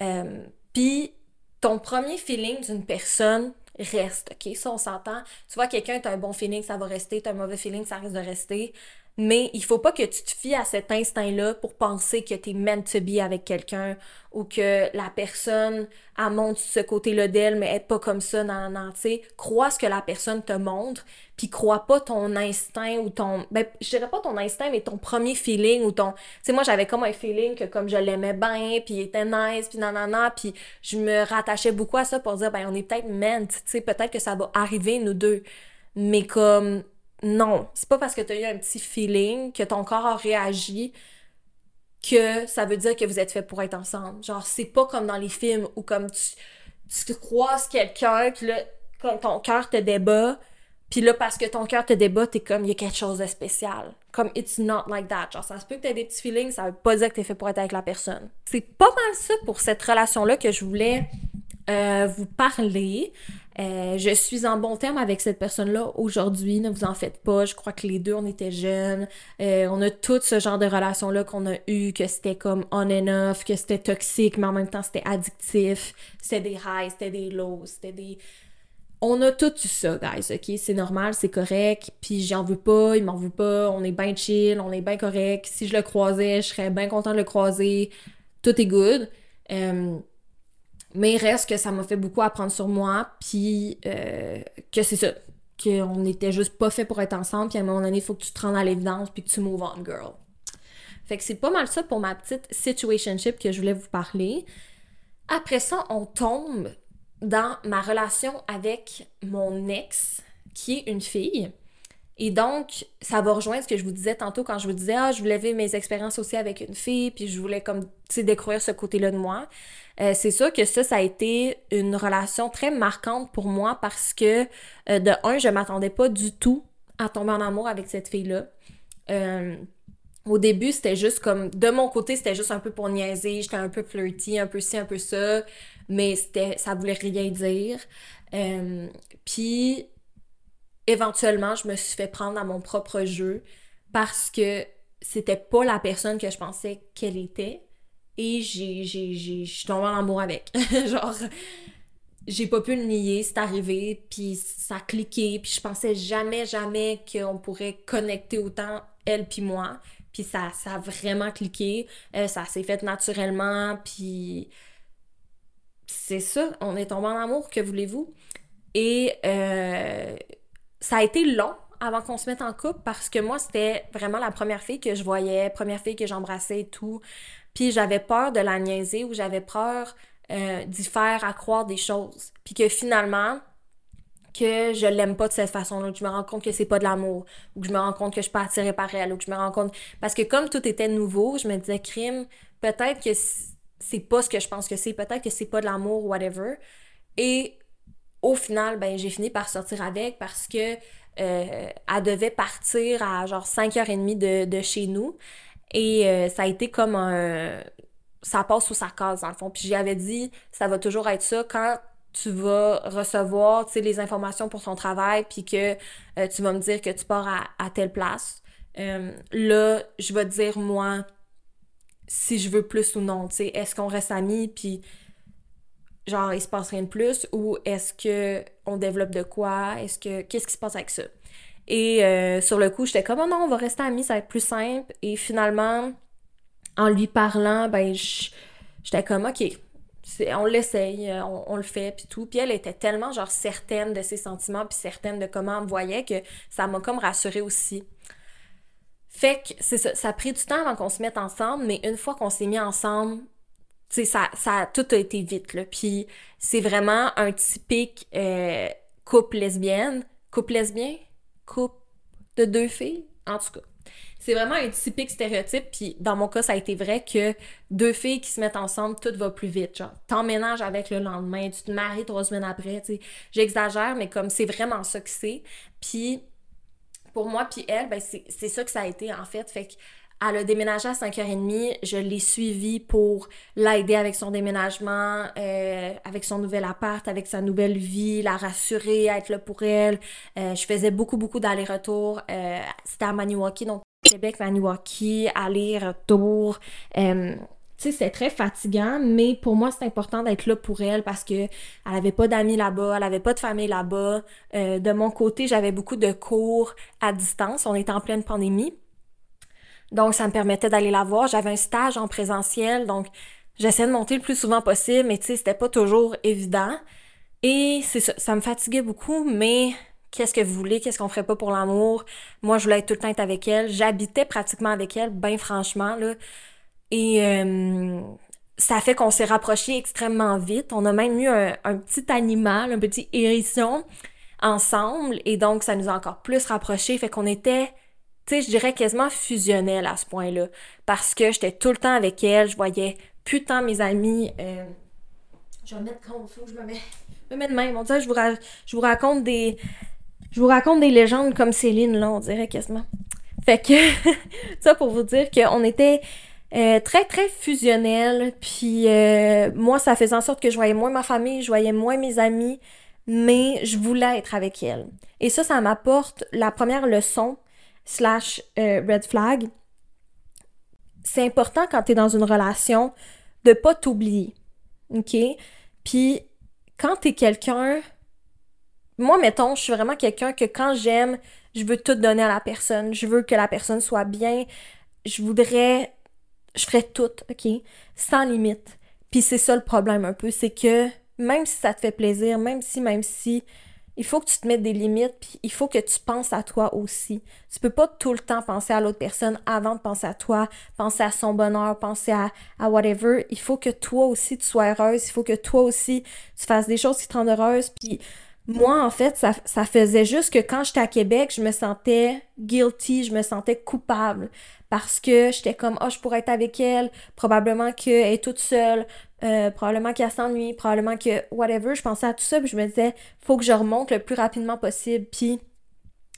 Euh, puis ton premier feeling d'une personne reste, ok? Ça, on s'entend. Tu vois, quelqu'un, t'as un bon feeling, ça va rester, t'as un mauvais feeling, ça risque de rester. Mais il faut pas que tu te fies à cet instinct-là pour penser que tu es meant to be avec quelqu'un ou que la personne a montre ce côté-là d'elle, mais elle pas comme ça, non, non, tu sais. Crois ce que la personne te montre, puis crois pas ton instinct ou ton... Ben, je dirais pas ton instinct, mais ton premier feeling ou ton... Tu sais, moi, j'avais comme un feeling que comme je l'aimais bien, puis il était nice, puis nanana, puis je me rattachais beaucoup à ça pour dire, ben, on est peut-être meant, tu sais, peut-être que ça va arriver, nous deux. Mais comme non, c'est pas parce que tu as eu un petit feeling que ton corps a réagi que ça veut dire que vous êtes fait pour être ensemble. Genre, c'est pas comme dans les films où comme tu, tu croises quelqu'un, puis là, comme ton cœur te débat, puis là, parce que ton cœur te débat, t'es comme, il y a quelque chose de spécial. Comme, it's not like that. Genre, ça se peut que des petits feelings, ça veut pas dire que t'es fait pour être avec la personne. C'est pas mal ça pour cette relation-là que je voulais euh, vous parler. Euh, je suis en bon terme avec cette personne-là aujourd'hui, ne vous en faites pas. Je crois que les deux, on était jeunes. Euh, on a tout ce genre de relation-là qu'on a eu, que c'était comme on and off, que c'était toxique, mais en même temps, c'était addictif. C'était des highs, c'était des lows, c'était des... On a tout ça, guys, ok? C'est normal, c'est correct, puis j'en veux pas, il m'en veut pas, on est bien chill, on est bien correct. Si je le croisais, je serais bien content de le croiser. Tout est good. Euh, mais reste que ça m'a fait beaucoup apprendre sur moi, puis euh, que c'est ça, qu'on n'était juste pas fait pour être ensemble, puis à un moment donné, il faut que tu te rendes à l'évidence, puis que tu move on, girl. Fait que c'est pas mal ça pour ma petite situationship que je voulais vous parler. Après ça, on tombe dans ma relation avec mon ex, qui est une fille. Et donc, ça va rejoindre ce que je vous disais tantôt quand je vous disais, ah, je voulais vivre mes expériences aussi avec une fille, puis je voulais comme, tu sais, découvrir ce côté-là de moi. Euh, c'est sûr que ça, ça a été une relation très marquante pour moi parce que, euh, de un, je m'attendais pas du tout à tomber en amour avec cette fille-là. Euh, au début, c'était juste comme, de mon côté, c'était juste un peu pour niaiser, j'étais un peu flirty, un peu ci, un peu ça, mais c'était, ça voulait rien dire. Puis, éventuellement, je me suis fait prendre à mon propre jeu parce que c'était pas la personne que je pensais qu'elle était. Et j'ai, j'ai, j'ai, je suis tombée en amour avec. Genre, j'ai pas pu le nier, c'est arrivé, puis ça a cliqué, puis je pensais jamais, jamais qu'on pourrait connecter autant elle puis moi. Puis ça, ça a vraiment cliqué, euh, ça s'est fait naturellement, puis c'est ça, on est tombé en amour, que voulez-vous? Et euh, ça a été long avant qu'on se mette en couple parce que moi, c'était vraiment la première fille que je voyais, première fille que j'embrassais et tout. Puis j'avais peur de la niaiser ou j'avais peur euh, d'y faire accroire des choses. Puis que finalement, que je l'aime pas de cette façon-là, que je me rends compte que c'est pas de l'amour, ou que je me rends compte que je suis pas attirée par elle, ou que je me rends compte... Parce que comme tout était nouveau, je me disais, crime, peut-être que c'est pas ce que je pense que c'est, peut-être que c'est pas de l'amour, whatever. Et au final, ben, j'ai fini par sortir avec parce que euh, elle devait partir à genre 5h30 de, de chez nous. Et euh, ça a été comme un... Ça passe ou ça casse, dans le fond. Puis j'avais dit, ça va toujours être ça. Quand tu vas recevoir, tu sais, les informations pour ton travail, puis que euh, tu vas me dire que tu pars à, telle place, là, je vais te dire, moi, si je veux plus ou non, tu sais, est-ce qu'on reste amis, puis genre il se passe rien de plus? Ou est-ce que on développe de quoi? Est-ce que qu'est-ce qui se passe avec ça? Et euh, sur le coup j'étais comme oh non on va rester amis ça va être plus simple et finalement en lui parlant ben j'étais comme ok on l'essaye euh, on, le fait puis tout puis elle était tellement genre certaine de ses sentiments puis certaine de comment on me voyait que ça m'a comme rassurée aussi fait que c'est ça ça a pris du temps avant qu'on se mette ensemble mais une fois qu'on s'est mis ensemble tu sais, ça, ça, tout a été vite, là. Puis c'est vraiment un typique euh, couple lesbienne. Couple lesbien? Couple de deux filles? En tout cas. C'est vraiment un typique stéréotype, puis dans mon cas, ça a été vrai que deux filles qui se mettent ensemble, tout va plus vite. Genre, t'emménages avec le lendemain, tu te maries trois semaines après, tu. J'exagère, mais comme c'est vraiment ça que c'est. Puis pour moi, puis elle, ben c'est ça que ça a été, en fait. Elle a déménagé à 5h30. Je l'ai suivie pour l'aider avec son déménagement, euh, avec son nouvel appart, avec sa nouvelle vie, la rassurer, être là pour elle. Euh, je faisais beaucoup, beaucoup d'allers-retours. Euh, c'était à Maniwaki, donc Québec, Maniwaki, aller-retour. tu sais, c'est très fatigant, mais pour moi, c'est important d'être là pour elle parce que elle avait pas d'amis là-bas, elle avait pas de famille là-bas. de mon côté, j'avais beaucoup de cours à distance. On était en pleine pandémie. Donc, ça me permettait d'aller la voir. J'avais un stage en présentiel, donc j'essayais de monter le plus souvent possible, mais tu sais, c'était pas toujours évident. Et c'est ça, ça me fatiguait beaucoup, mais qu'est-ce que vous voulez, qu'est-ce qu'on ferait pas pour l'amour? Moi, je voulais être tout le temps avec elle. J'habitais pratiquement avec elle, bien franchement, là. Et ça fait qu'on s'est rapprochés extrêmement vite. On a même eu un, un, petit animal, un petit hérisson ensemble, et donc ça nous a encore plus rapprochés, fait qu'on était je dirais quasiment fusionnel à ce point-là. Parce que j'étais tout le temps avec elle, je voyais putain mes amis. Euh, je vais mettre quand faut que je me mets. Je me mets de même. On dirait, je vous, je vous raconte des. Je vous raconte des légendes comme Céline, là, on dirait quasiment. Fait que, ça pour vous dire qu'on était euh, très, très fusionnel. Puis euh, moi, ça faisait en sorte que je voyais moins ma famille, je voyais moins mes amis, mais je voulais être avec elle. Et ça, ça m'apporte la première leçon slash euh, red flag, c'est important quand tu es dans une relation de pas t'oublier. OK? Puis quand tu es quelqu'un moi mettons, je suis vraiment quelqu'un que quand j'aime, je veux tout donner à la personne, je veux que la personne soit bien, je voudrais je ferais tout, OK? Sans limite. Puis c'est ça le problème un peu, c'est que même si ça te fait plaisir, même si même si il faut que tu te mettes des limites, puis il faut que tu penses à toi aussi. Tu peux pas tout le temps penser à l'autre personne avant de penser à toi, penser à son bonheur, penser à, à whatever. Il faut que toi aussi tu sois heureuse, il faut que toi aussi tu fasses des choses qui te rendent heureuse, puis moi, en fait, ça, ça faisait juste que quand j'étais à Québec, je me sentais guilty, je me sentais coupable parce que j'étais comme, oh, je pourrais être avec elle, probablement qu'elle est toute seule, euh, probablement qu'elle s'ennuie, probablement que whatever. Je pensais à tout ça, puis je me disais, faut que je remonte le plus rapidement possible. Puis,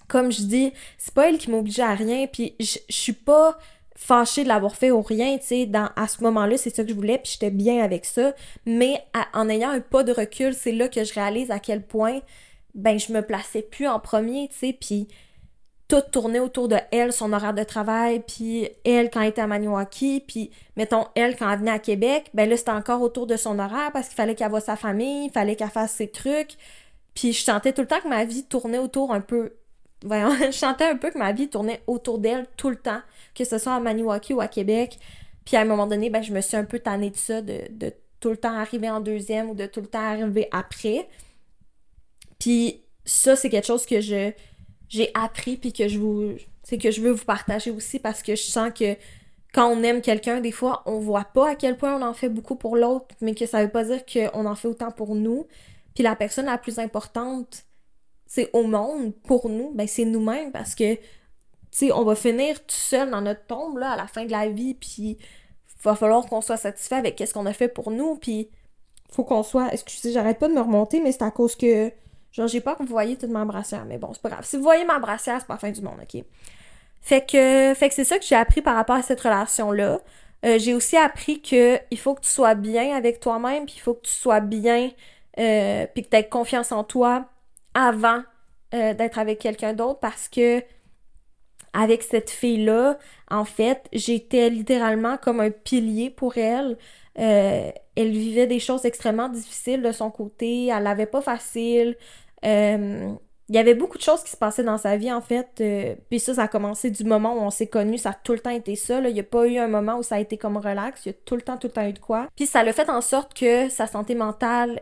comme je dis, c'est pas elle qui m'obligeait à rien, puis je suis pas fâchée de l'avoir fait ou rien, tu sais, à ce moment-là, c'est ça que je voulais, puis j'étais bien avec ça. Mais en ayant un pas de recul, c'est là que je réalise à quel point, ben, je me plaçais plus en premier, tu sais, puis tout tournait autour de elle, son horaire de travail, puis elle quand elle était à Maniwaki, puis mettons elle quand elle venait à Québec, ben là c'était encore autour de son horaire parce qu'il fallait qu'elle voie sa famille, il fallait qu'elle fasse ses trucs. Puis je sentais tout le temps que ma vie tournait autour un peu voyons, je sentais un peu que ma vie tournait autour d'elle tout le temps, que ce soit à Maniwaki ou à Québec. Puis à un moment donné, ben je me suis un peu tannée de ça, de, de tout le temps arriver en deuxième ou de tout le temps arriver après. Puis ça, c'est quelque chose que je j'ai appris puis que je vous c'est que je veux vous partager aussi parce que je sens que quand on aime quelqu'un, des fois, on voit pas à quel point on en fait beaucoup pour l'autre, mais que ça veut pas dire qu'on en fait autant pour nous. Puis la personne la plus importante c'est au monde, pour nous, ben c'est nous-mêmes parce que, tu on va finir tout seul dans notre tombe, là, à la fin de la vie, puis va falloir qu'on soit satisfait avec qu'est-ce qu'on a fait pour nous, puis faut qu'on soit... Excusez, j'arrête pas de me remonter, mais c'est à cause que... Genre, j'ai pas que vous voyez toute ma brassière, mais bon, c'est pas grave. Si vous voyez ma brassière, c'est pas la fin du monde, OK? Fait que, fait que c'est ça que j'ai appris par rapport à cette relation-là. Euh, j'ai aussi appris que il faut que tu sois bien avec toi-même, puis il faut que tu sois bien, euh, puis que tu aies confiance en toi avant euh, d'être avec quelqu'un d'autre parce que avec cette fille-là, en fait, j'étais littéralement comme un pilier pour elle. Euh, elle vivait des choses extrêmement difficiles de son côté, elle l'avait pas facile. Euh, il y avait beaucoup de choses qui se passaient dans sa vie, en fait. Euh, puis ça, ça a commencé du moment où on s'est connus. Ça a tout le temps été ça. Il n'y a pas eu un moment où ça a été comme relax. Il y a tout le temps, tout le temps eu de quoi. Puis ça l'a fait en sorte que sa santé mentale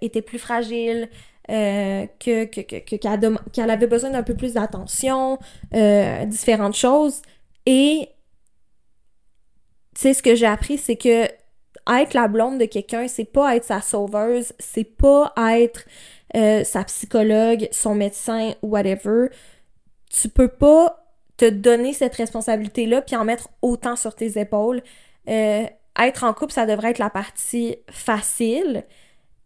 était plus fragile. que, qu'elle, avait besoin d'un peu plus d'attention, différentes choses. Et, tu sais, ce que j'ai appris, c'est que être la blonde de quelqu'un, c'est pas être sa sauveuse, c'est pas être euh, sa psychologue, son médecin, whatever. Tu peux pas te donner cette responsabilité-là puis en mettre autant sur tes épaules. Euh, être en couple, ça devrait être la partie facile.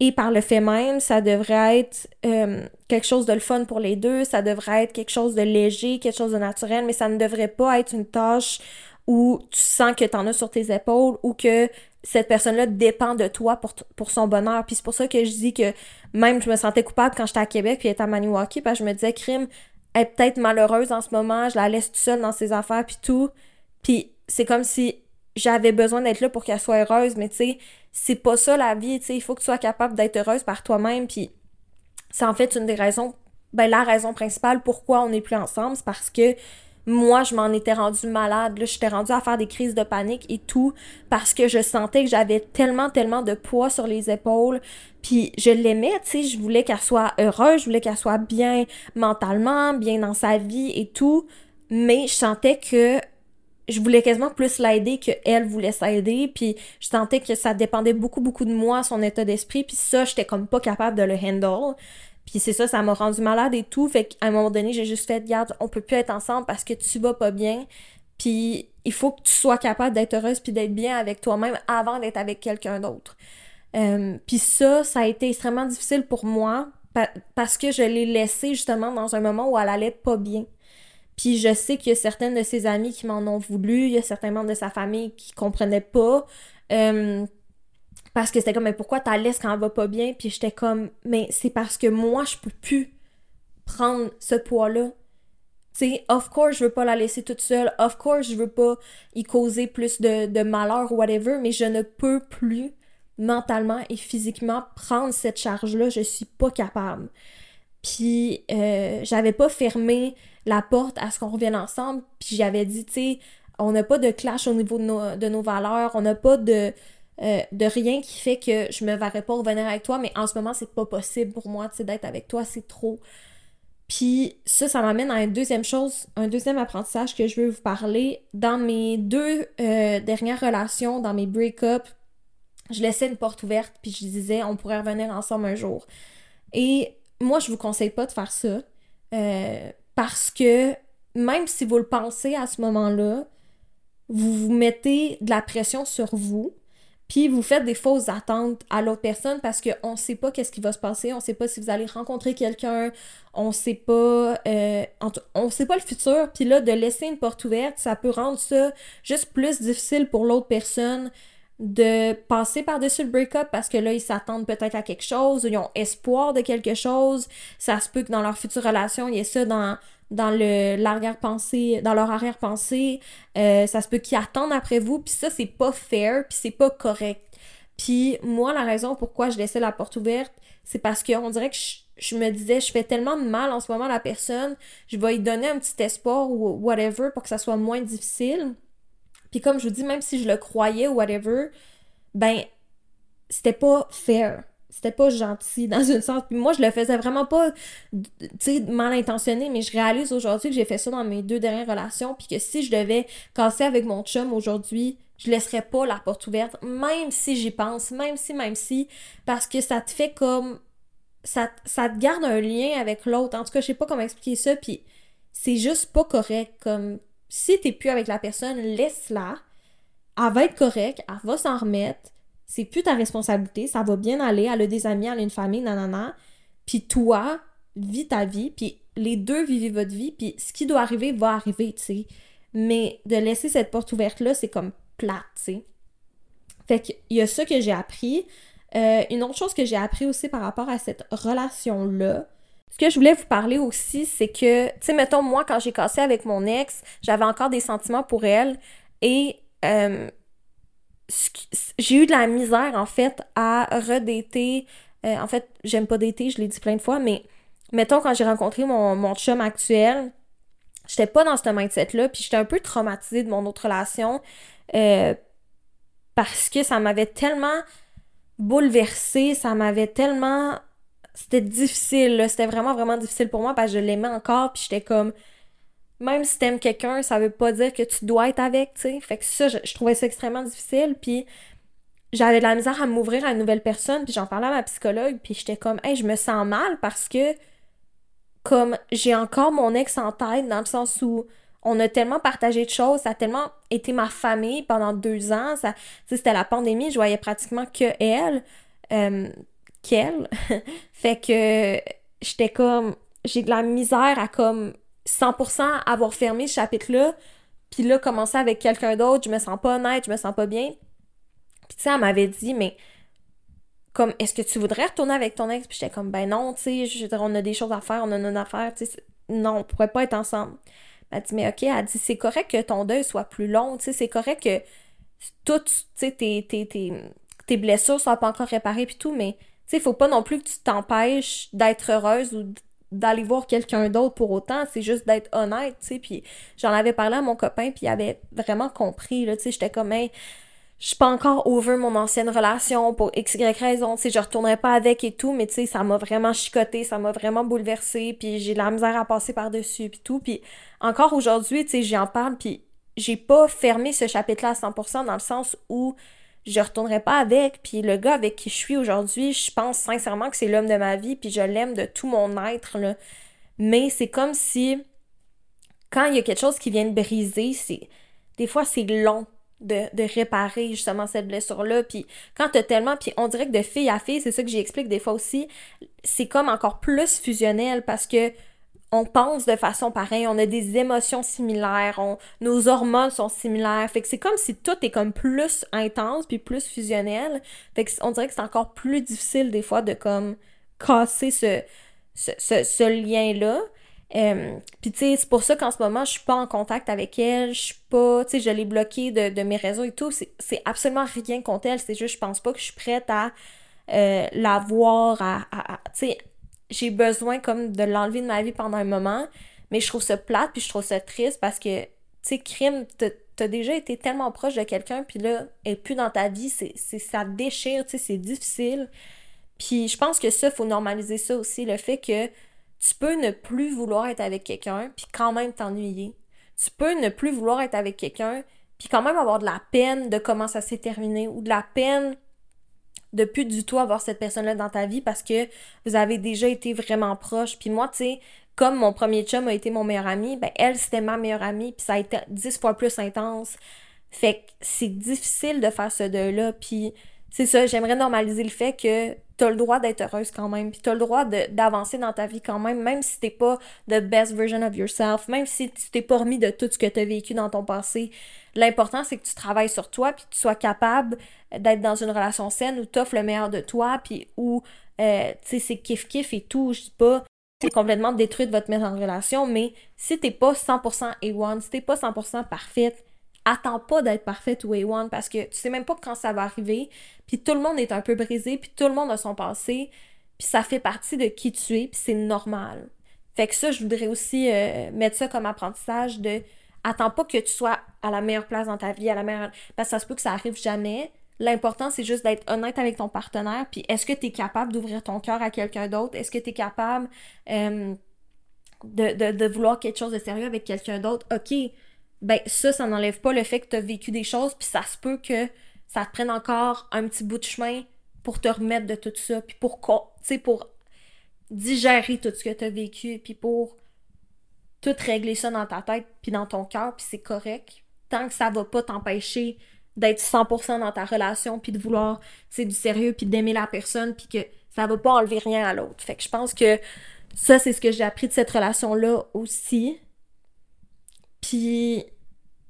Et par le fait même, ça devrait être euh, quelque chose de fun pour les deux, ça devrait être quelque chose de léger, quelque chose de naturel, mais ça ne devrait pas être une tâche où tu sens que tu en as sur tes épaules ou que cette personne-là dépend de toi pour, son bonheur. Puis c'est pour ça que je dis que même je me sentais coupable quand j'étais à Québec puis à Maniwaki parce que je me disais, crime, elle est peut-être malheureuse en ce moment, je la laisse toute seule dans ses affaires puis tout. Puis c'est comme si j'avais besoin d'être là pour qu'elle soit heureuse, mais tu sais, c'est pas ça la vie, tu sais, il faut que tu sois capable d'être heureuse par toi-même, puis c'est en fait une des raisons, ben la raison principale pourquoi on n'est plus ensemble, c'est parce que moi, je m'en étais rendue malade. Là, j'étais rendue à faire des crises de panique et tout parce que je sentais que j'avais tellement, tellement de poids sur les épaules. Puis je l'aimais, tu sais, je voulais qu'elle soit heureuse, je voulais qu'elle soit bien mentalement, bien dans sa vie et tout. Mais je sentais que je voulais quasiment plus l'aider qu'elle voulait s'aider. Puis je sentais que ça dépendait beaucoup, beaucoup de moi, son état d'esprit. Puis ça, j'étais comme pas capable de le handle. Puis c'est ça, ça m'a rendu malade et tout. Fait qu'à un moment donné, j'ai juste fait, regarde, on peut plus être ensemble parce que tu vas pas bien. Puis il faut que tu sois capable d'être heureuse puis d'être bien avec toi-même avant d'être avec quelqu'un d'autre. Euh, puis ça, ça a été extrêmement difficile pour moi parce que je l'ai laissé justement dans un moment où elle allait pas bien. Puis je sais qu'il y a certaines de ses amies qui m'en ont voulu, il y a certains membres de sa famille qui comprenaient pas. Euh, parce que c'était comme, mais pourquoi t'as laisse quand elle va pas bien? Puis j'étais comme, mais c'est parce que moi, je peux plus prendre ce poids-là. Tu sais, of course, je veux pas la laisser toute seule. Of course, je veux pas y causer plus de, de malheur ou whatever, mais je ne peux plus mentalement et physiquement prendre cette charge-là. Je suis pas capable. Puis euh, j'avais pas fermé la porte à ce qu'on revienne ensemble. Puis j'avais dit, tu sais, on n'a pas de clash au niveau de nos, de nos valeurs. On n'a pas de euh, de rien qui fait que je me verrais pas revenir avec toi, mais en ce moment, c'est pas possible pour moi, d'être avec toi, c'est trop. Puis ça, ça m'amène à une deuxième chose, un deuxième apprentissage que je veux vous parler. Dans mes deux euh, dernières relations, dans mes break-ups, je laissais une porte ouverte, puis je disais, on pourrait revenir ensemble un jour. Et moi, je vous conseille pas de faire ça, euh, parce que même si vous le pensez à ce moment-là, vous vous mettez de la pression sur vous, puis vous faites des fausses attentes à l'autre personne parce qu'on sait pas qu'est-ce qui va se passer, on sait pas si vous allez rencontrer quelqu'un, on sait pas euh, on sait pas le futur, puis là de laisser une porte ouverte, ça peut rendre ça juste plus difficile pour l'autre personne de passer par-dessus le break-up parce que là, ils s'attendent peut-être à quelque chose, ils ont espoir de quelque chose. Ça se peut que dans leur future relation, il y ait ça dans, dans le l'arrière-pensée, dans leur arrière-pensée. Euh, ça se peut qu'ils attendent après vous, puis ça, c'est pas fair, puis c'est pas correct. Puis moi, la raison pourquoi je laissais la porte ouverte, c'est parce qu'on dirait que je, me disais, je fais tellement de mal en ce moment à la personne, je vais lui donner un petit espoir ou whatever pour que ça soit moins difficile. Puis comme je vous dis, même si je le croyais ou whatever, ben, c'était pas fair. C'était pas gentil dans une sens. Puis moi, je le faisais vraiment pas, tu sais, mal intentionné, mais je réalise aujourd'hui que j'ai fait ça dans mes deux dernières relations, puis que si je devais casser avec mon chum aujourd'hui, je laisserais pas la porte ouverte, même si j'y pense, même si, même si, parce que ça te fait comme ça, ça te garde un lien avec l'autre. En tout cas, je sais pas comment expliquer ça, puis c'est juste pas correct. Comme, si t'es plus avec la personne, laisse-la. Elle va être correcte, elle va s'en remettre. C'est plus ta responsabilité, ça va bien aller. Elle a des amis, elle a une famille, nanana. Puis toi, vis ta vie, puis les deux vivez votre vie, puis ce qui doit arriver va arriver, tu sais. Mais de laisser cette porte ouverte-là, c'est comme plate, tu sais. Fait qu'il y a ça que j'ai appris. Euh, une autre chose que j'ai appris aussi par rapport à cette relation-là, ce que je voulais vous parler aussi, c'est que, tu sais, mettons, moi, quand j'ai cassé avec mon ex, j'avais encore des sentiments pour elle et euh, j'ai eu de la misère, en fait, à redater. Euh, en fait, j'aime pas dater, je l'ai dit plein de fois, mais mettons, quand j'ai rencontré mon, mon chum actuel, j'étais pas dans ce mindset-là, puis j'étais un peu traumatisée de mon autre relation parce que ça m'avait tellement bouleversée, ça m'avait tellement... C'était difficile, c'était vraiment, vraiment difficile pour moi parce que je l'aimais encore, puis j'étais comme... Même si t'aimes quelqu'un, ça veut pas dire que tu dois être avec, tu sais. Fait que ça, je, trouvais ça extrêmement difficile, puis j'avais de la misère à m'ouvrir à une nouvelle personne, puis j'en parlais à ma psychologue, puis j'étais comme, hey, je me sens mal parce que, comme, j'ai encore mon ex en tête, dans le sens où on a tellement partagé de choses, ça a tellement été ma famille pendant deux ans. Ça, c'était la pandémie, je voyais pratiquement que elle, euh, qu'elle. fait que j'étais comme, j'ai de la misère à comme 100% avoir fermé ce chapitre-là, puis là, commencer avec quelqu'un d'autre, je me sens pas honnête, je me sens pas bien. Puis tu sais, elle m'avait dit, mais comme, est-ce que tu voudrais retourner avec ton ex? Puis j'étais comme, ben non, tu sais, on a des choses à faire, on a une affaire, tu sais, non, on pourrait pas être ensemble. Elle dit, mais ok, elle dit, c'est correct que ton deuil soit plus long, tu sais, c'est correct que toutes, tu sais, tes, tes, tes, tes, blessures soient pas encore réparées puis tout, mais, tu sais, faut pas non plus que tu t'empêches d'être heureuse ou d'aller voir quelqu'un d'autre pour autant, c'est juste d'être honnête, tu sais, puis j'en avais parlé à mon copain, puis il avait vraiment compris, là, tu sais, j'étais comme, hey, je suis pas encore over mon ancienne relation pour x, raison, tu sais, je retournerai pas avec et tout, mais tu sais, ça m'a vraiment chicoté, ça m'a vraiment bouleversé, puis j'ai la misère à passer par-dessus, puis tout, puis encore aujourd'hui, tu sais, j'en parle, puis j'ai pas fermé ce chapitre-là à 100% dans le sens où je retournerai pas avec, puis le gars avec qui je suis aujourd'hui, je pense sincèrement que c'est l'homme de ma vie, puis je l'aime de tout mon être. Mais c'est comme si, quand il y a quelque chose qui vient de briser, c'est... Des fois, c'est long de, de, réparer justement cette blessure-là. Puis quand t'as tellement, puis on dirait que de fille à fille, c'est ça que j'explique des fois aussi, c'est comme encore plus fusionnel parce que on pense de façon pareille, on a des émotions similaires, nos hormones sont similaires. Fait que c'est comme si tout est comme plus intense puis plus fusionnel. Fait que on dirait que c'est encore plus difficile des fois de comme casser ce, ce, lien-là. Puis tu sais, c'est pour ça qu'en ce moment, je suis pas en contact avec elle, je suis pas, tu sais, je l'ai bloquée de, mes réseaux et tout. C'est absolument rien contre elle, c'est juste, je pense pas que je suis prête à euh, la voir, à, tu sais, j'ai besoin comme de l'enlever de ma vie pendant un moment, mais je trouve ça plate, puis je trouve ça triste parce que, tu sais, crime, t'as déjà été tellement proche de quelqu'un, puis là, elle plus dans ta vie, c'est ça déchire, tu sais, c'est difficile. Puis je pense que ça, faut normaliser ça aussi, le fait que tu peux ne plus vouloir être avec quelqu'un, puis quand même t'ennuyer. Tu peux ne plus vouloir être avec quelqu'un, puis quand même avoir de la peine de comment ça s'est terminé, ou de la peine de plus du tout avoir cette personne-là dans ta vie parce que vous avez déjà été vraiment proche. Puis moi, tu sais, comme mon premier chum a été mon meilleur ami, ben elle, c'était ma meilleure amie, puis ça a été dix fois plus intense. Fait que c'est difficile de faire ce deuil-là, puis c'est ça, j'aimerais normaliser le fait que t'as le droit d'être heureuse quand même, puis t'as le droit d'avancer dans ta vie quand même, même si t'es pas the best version of yourself, même si tu t'es pas remis de tout ce que t'as vécu dans ton passé. L'important, c'est que tu travailles sur toi, puis que tu sois capable d'être dans une relation saine où t'offres le meilleur de toi, puis où, euh, tu sais, c'est kiff-kiff et tout, je dis pas c'est complètement détruit de votre mise en relation, mais si t'es pas 100% A1, si t'es pas 100% parfaite, attends pas d'être parfaite ou A1 parce que tu sais même pas quand ça va arriver. Puis tout le monde est un peu brisé, puis tout le monde a son passé, puis ça fait partie de qui tu es, puis c'est normal. Fait que ça, je voudrais aussi euh, mettre ça comme apprentissage de attends pas que tu sois à la meilleure place dans ta vie, à la meilleure parce que ça se peut que ça arrive jamais. L'important, c'est juste d'être honnête avec ton partenaire, puis est-ce que tu es capable d'ouvrir ton cœur à quelqu'un d'autre? Est-ce que tu es capable euh, de, de, vouloir quelque chose de sérieux avec quelqu'un d'autre? OK, ben ça, ça n'enlève pas le fait que tu as vécu des choses, puis ça se peut que ça te prenne encore un petit bout de chemin pour te remettre de tout ça, puis pour, tu sais, pour digérer tout ce que tu as vécu, puis pour tout régler ça dans ta tête, puis dans ton cœur, puis c'est correct. Tant que ça va pas t'empêcher d'être 100% dans ta relation, puis de vouloir, c'est du sérieux, puis d'aimer la personne, puis que ça va pas enlever rien à l'autre. Fait que je pense que ça, c'est ce que j'ai appris de cette relation-là aussi. Puis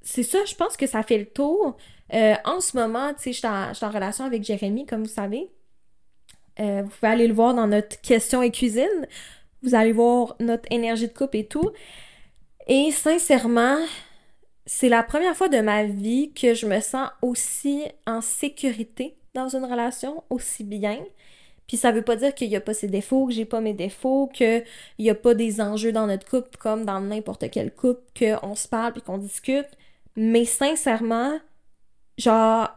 c'est ça, je pense que ça fait le tour. Euh, en ce moment, tu sais, je suis en, relation avec Jérémy, comme vous savez. Euh, vous pouvez aller le voir dans notre question et cuisine. Vous allez voir notre énergie de couple et tout. Et sincèrement, c'est la première fois de ma vie que je me sens aussi en sécurité dans une relation, aussi bien. Puis ça veut pas dire qu'il y a pas ses défauts, que j'ai pas mes défauts, qu'il y a pas des enjeux dans notre couple comme dans n'importe quel couple, qu'on se parle puis qu'on discute. Mais sincèrement, genre,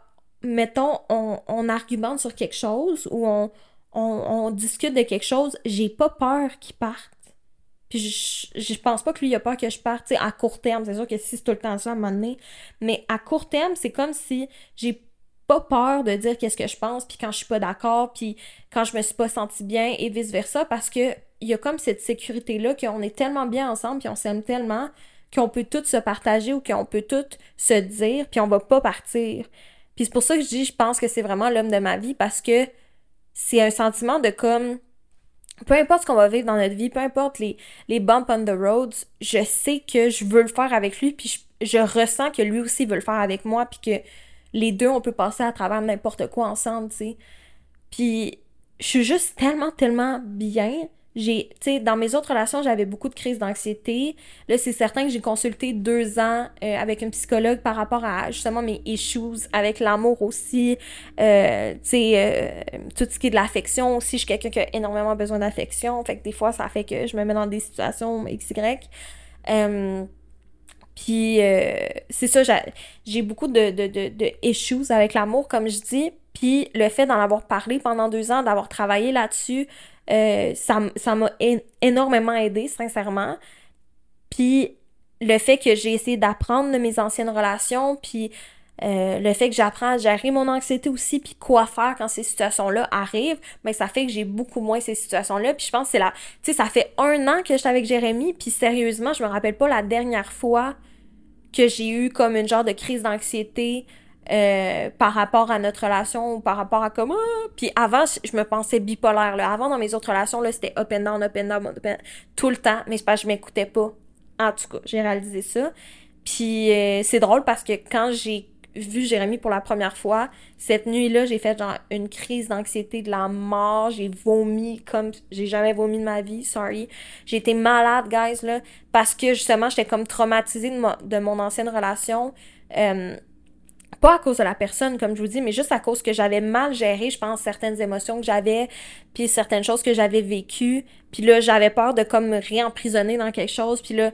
mettons, on, argumente sur quelque chose ou on, on, discute de quelque chose, j'ai pas peur qu'il parte. Puis je, je pense pas que lui il a peur que je parte, à court terme. C'est sûr que si c'est tout le temps ça à un moment donné. Mais à court terme, c'est comme si j'ai pas peur de dire qu'est-ce que je pense, puis quand je suis pas d'accord, puis quand je me suis pas senti bien, et vice-versa, parce que il y a comme cette sécurité-là qu'on est tellement bien ensemble, puis on s'aime tellement qu'on peut tout se partager ou qu'on peut tout se dire, puis on va pas partir. Puis c'est pour ça que je dis, je pense que c'est vraiment l'homme de ma vie, parce que c'est un sentiment de comme peu importe ce qu'on va vivre dans notre vie, peu importe les, les bumps on the roads, je sais que je veux le faire avec lui, puis je, je ressens que lui aussi veut le faire avec moi, puis que les deux, on peut passer à travers n'importe quoi ensemble, tu sais. Puis, je suis juste tellement, tellement bien. J'ai, tu sais, dans mes autres relations, j'avais beaucoup de crises d'anxiété. Là, c'est certain que j'ai consulté deux ans euh, avec une psychologue par rapport à justement mes issues avec l'amour aussi. Euh, tu sais, euh, tout ce qui est de l'affection aussi. Je suis quelqu'un qui a énormément besoin d'affection. Fait que des fois, ça fait que je me mets dans des situations XY. Euh, puis euh, c'est ça, j'ai beaucoup de, de, de, de, issues avec l'amour, comme je dis. Puis le fait d'en avoir parlé pendant deux ans, d'avoir travaillé là-dessus, euh, ça m'a énormément aidé, sincèrement. Puis le fait que j'ai essayé d'apprendre de mes anciennes relations, puis euh, le fait que j'apprends à gérer mon anxiété aussi, puis quoi faire quand ces situations-là arrivent, mais ben, ça fait que j'ai beaucoup moins ces situations-là. Puis je pense que c'est la... Tu sais, ça fait un an que j'étais avec Jérémy, puis sérieusement, je me rappelle pas la dernière fois que j'ai eu comme une genre de crise d'anxiété euh, par rapport à notre relation ou par rapport à comment... Puis avant, je me pensais bipolaire. Là. Avant, dans mes autres relations, là, c'était up and down, up and down, tout le temps. Mais c'est pas que je m'écoutais pas. En tout cas, j'ai réalisé ça. Puis euh, c'est drôle parce que quand j'ai vu Jérémy pour la première fois, cette nuit-là, j'ai fait genre une crise d'anxiété de la mort. J'ai vomi comme j'ai jamais vomi de ma vie, sorry. J'ai été malade, guys, là, parce que justement, j'étais comme traumatisée de, mon ancienne relation. Euh, pas à cause de la personne, comme je vous dis, mais juste à cause que j'avais mal géré, je pense, certaines émotions que j'avais, puis certaines choses que j'avais vécues. Puis là, j'avais peur de comme me réemprisonner dans quelque chose. Puis là,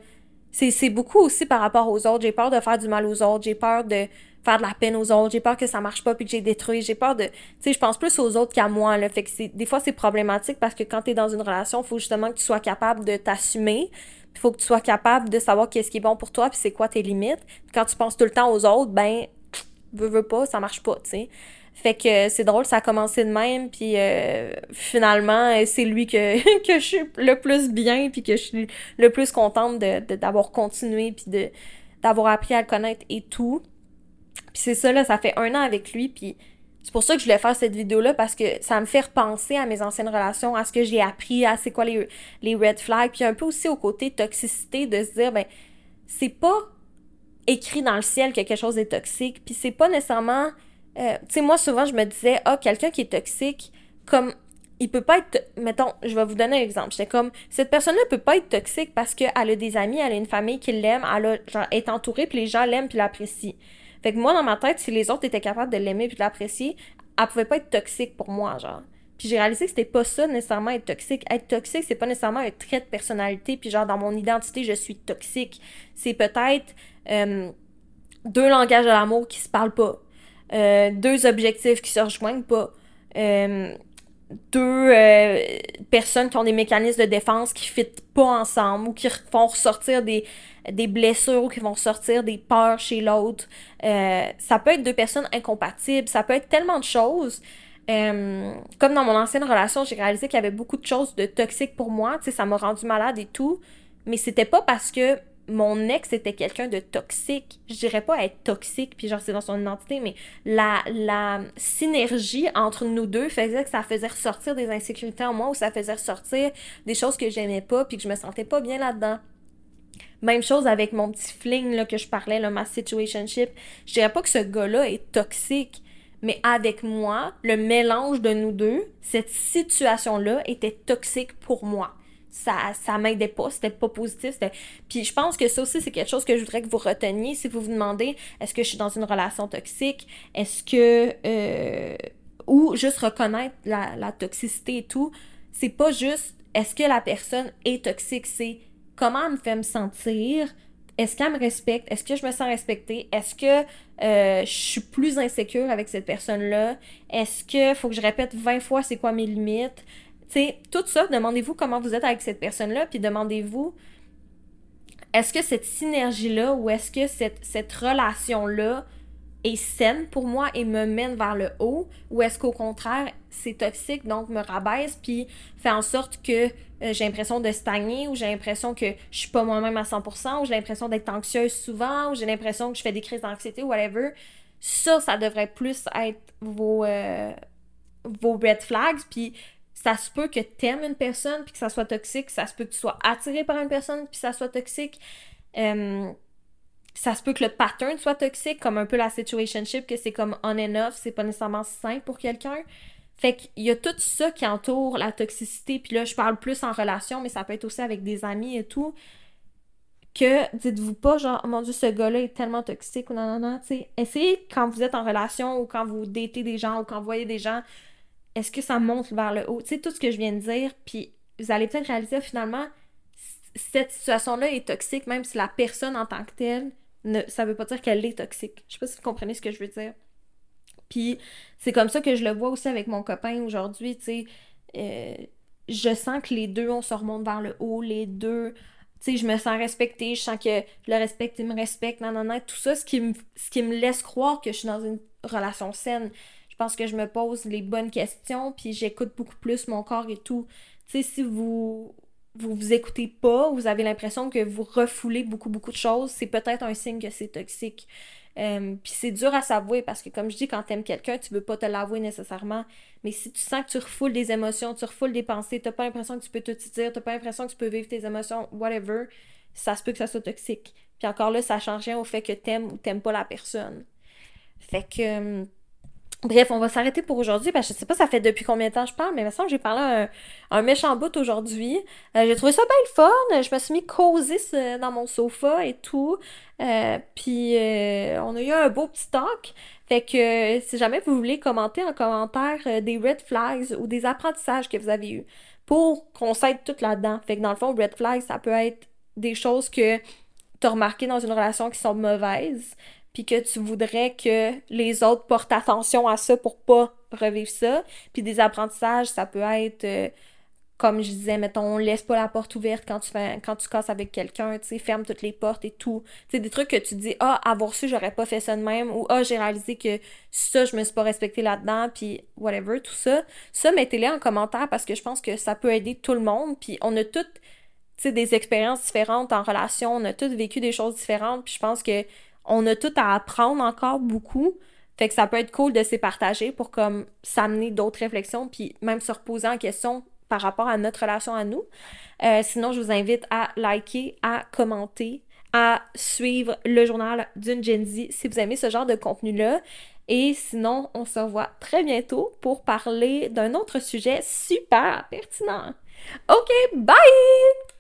c'est beaucoup aussi par rapport aux autres. J'ai peur de faire du mal aux autres. J'ai peur de faire de la peine aux autres, j'ai peur que ça marche pas puis que j'ai détruit, j'ai peur de tu sais je pense plus aux autres qu'à moi là, fait que des fois c'est problématique parce que quand tu es dans une relation, faut justement que tu sois capable de t'assumer, il faut que tu sois capable de savoir qu'est-ce qui est bon pour toi puis c'est quoi tes limites. quand tu penses tout le temps aux autres, ben veux veux pas, ça marche pas, tu sais. Fait que c'est drôle, ça a commencé de même, puis euh, finalement, c'est lui que, que je suis le plus bien, puis que je suis le plus contente de, d'avoir continué, puis de, d'avoir appris à le connaître et tout. Puis c'est ça, là, ça fait un an avec lui, puis c'est pour ça que je voulais faire cette vidéo-là, parce que ça me fait repenser à mes anciennes relations, à ce que j'ai appris, à c'est quoi les, les red flags, puis un peu aussi au côté toxicité, de se dire, ben, c'est pas écrit dans le ciel que quelque chose est toxique, puis c'est pas nécessairement... Euh, tu sais, moi, souvent, je me disais, ah, quelqu'un qui est toxique, comme il peut pas être mettons je vais vous donner un exemple j'étais comme cette personne là peut pas être toxique parce qu'elle a des amis elle a une famille qui l'aime elle a, genre est entourée puis les gens l'aiment puis l'apprécient fait que moi, dans ma tête, si les autres étaient capables de l'aimer puis de l'apprécier, elle pouvait pas être toxique pour moi, genre. Puis j'ai réalisé que c'était pas ça nécessairement être toxique. Être toxique, c'est pas nécessairement un trait de personnalité, puis genre dans mon identité, je suis toxique. C'est peut-être euh, deux langages de l'amour qui se parlent pas. Euh, deux objectifs qui se rejoignent pas. Euh, deux personnes qui ont des mécanismes de défense qui fitent pas ensemble ou qui font ressortir des, blessures qui vont sortir, des peurs chez l'autre. Ça peut être deux personnes incompatibles, ça peut être tellement de choses. Comme dans mon ancienne relation, j'ai réalisé qu'il y avait beaucoup de choses de toxiques pour moi. Tu sais, ça m'a rendu malade et tout. Mais c'était pas parce que mon ex était quelqu'un de toxique. Je dirais pas être toxique, puis genre c'est dans son identité, mais la, la synergie entre nous deux faisait que ça faisait ressortir des insécurités en moi ou ça faisait ressortir des choses que j'aimais pas puis que je me sentais pas bien là-dedans. Même chose avec mon petit fling là, que je parlais, là, ma situationship. Je dirais pas que ce gars-là est toxique, mais avec moi, le mélange de nous deux, cette situation-là était toxique pour moi. Ça, ça m'aidait pas, c'était pas positif. Puis je pense que ça aussi, c'est quelque chose que je voudrais que vous reteniez. Si vous vous demandez, est-ce que je suis dans une relation toxique? Est-ce que... Euh, ou juste reconnaître la, la toxicité et tout? C'est pas juste, est-ce que la personne est toxique? C'est comment elle me fait me sentir, est-ce qu'elle me respecte, est-ce que je me sens respectée, est-ce que euh, je suis plus insécure avec cette personne-là, est-ce que faut que je répète 20 fois c'est quoi mes limites, sais, tout ça, demandez-vous comment vous êtes avec cette personne-là, puis demandez-vous est-ce que cette synergie-là ou est-ce que cette, relation-là est saine pour moi et me mène vers le haut ou est-ce qu'au contraire c'est toxique donc me rabaisse puis fait en sorte que euh, j'ai l'impression de stagner ou j'ai l'impression que je suis pas moi-même à 100% ou j'ai l'impression d'être anxieuse souvent ou j'ai l'impression que je fais des crises d'anxiété ou whatever ça ça devrait plus être vos euh, vos red flags puis ça se peut que t'aimes une personne puis que ça soit toxique ça se peut que tu sois attiré par une personne puis ça soit toxique ça se peut que le pattern soit toxique, comme un peu la situationship, que c'est comme on and off, c'est pas nécessairement sain pour quelqu'un. Fait qu'il y a tout ça qui entoure la toxicité, puis là, je parle plus en relation, mais ça peut être aussi avec des amis et tout. Que dites-vous pas, genre, oh mon dieu, ce gars-là est tellement toxique ou non, non, non, tu sais. Essayez quand vous êtes en relation ou quand vous datez des gens ou quand vous voyez des gens, est-ce que ça monte vers le haut? Tu sais, tout ce que je viens de dire, puis vous allez peut-être réaliser finalement, cette situation-là est toxique, même si la personne en tant que telle, ne, ça veut pas dire qu'elle est toxique. Je sais pas si vous comprenez ce que je veux dire. Puis c'est comme ça que je le vois aussi avec mon copain aujourd'hui, tu sais. Euh, je sens que les deux, on se remonte vers le haut, les deux. Tu sais, je me sens respectée, je sens que je le respecte, il me respecte, non, non, non. Tout ça, ce qui, me, ce qui me laisse croire que je suis dans une relation saine. Pense que je me pose les bonnes questions, puis j'écoute beaucoup plus mon corps et tout. Tu sais, si vous vous vous écoutez pas, vous avez l'impression que vous refoulez beaucoup, beaucoup de choses, c'est peut-être un signe que c'est toxique. Euh, puis c'est dur à s'avouer parce que, comme je dis, quand t'aimes quelqu'un, tu veux pas te l'avouer nécessairement. Mais si tu sens que tu refoules des émotions, tu refoules des pensées, t'as pas l'impression que tu peux tout dire, t'as pas l'impression que tu peux vivre tes émotions, whatever, ça se peut que ça soit toxique. Puis encore là, ça change rien au fait que t'aimes ou t'aimes pas la personne. Fait que. Bref, on va s'arrêter pour aujourd'hui parce que je sais pas ça fait depuis combien de temps je parle, mais il me semble que j'ai parlé un, méchant bout aujourd'hui. Euh, j'ai trouvé ça bien le fun. Je me suis mis cosy dans mon sofa et tout. Euh, puis euh, on a eu un beau petit talk. Fait que si jamais vous voulez commenter en commentaire des red flags ou des apprentissages que vous avez eus pour qu'on s'aide tout là-dedans. Fait que dans le fond, red flags, ça peut être des choses que tu as remarquées dans une relation qui sont mauvaises puis que tu voudrais que les autres portent attention à ça pour pas revivre ça. Puis des apprentissages, ça peut être euh, comme je disais, mettons, laisse pas la porte ouverte quand tu quand tu casses avec quelqu'un, tu sais, ferme toutes les portes et tout. Tu sais, des trucs que tu dis Ah, avoir su, j'aurais pas fait ça de même ou Ah, j'ai réalisé que ça, je me suis pas respecté là-dedans, puis whatever, tout ça. Ça, mettez-les en commentaire parce que je pense que ça peut aider tout le monde. Puis on a toutes des expériences différentes en relation, on a toutes vécu des choses différentes, puis je pense que on a tout à apprendre encore beaucoup. Fait que ça peut être cool de se partager pour comme s'amener d'autres réflexions puis même se reposer en question par rapport à notre relation à nous. Euh, sinon, je vous invite à liker, à commenter, à suivre le journal d'une Gen Z si vous aimez ce genre de contenu-là. Et sinon, on se revoit très bientôt pour parler d'un autre sujet super pertinent. OK, bye!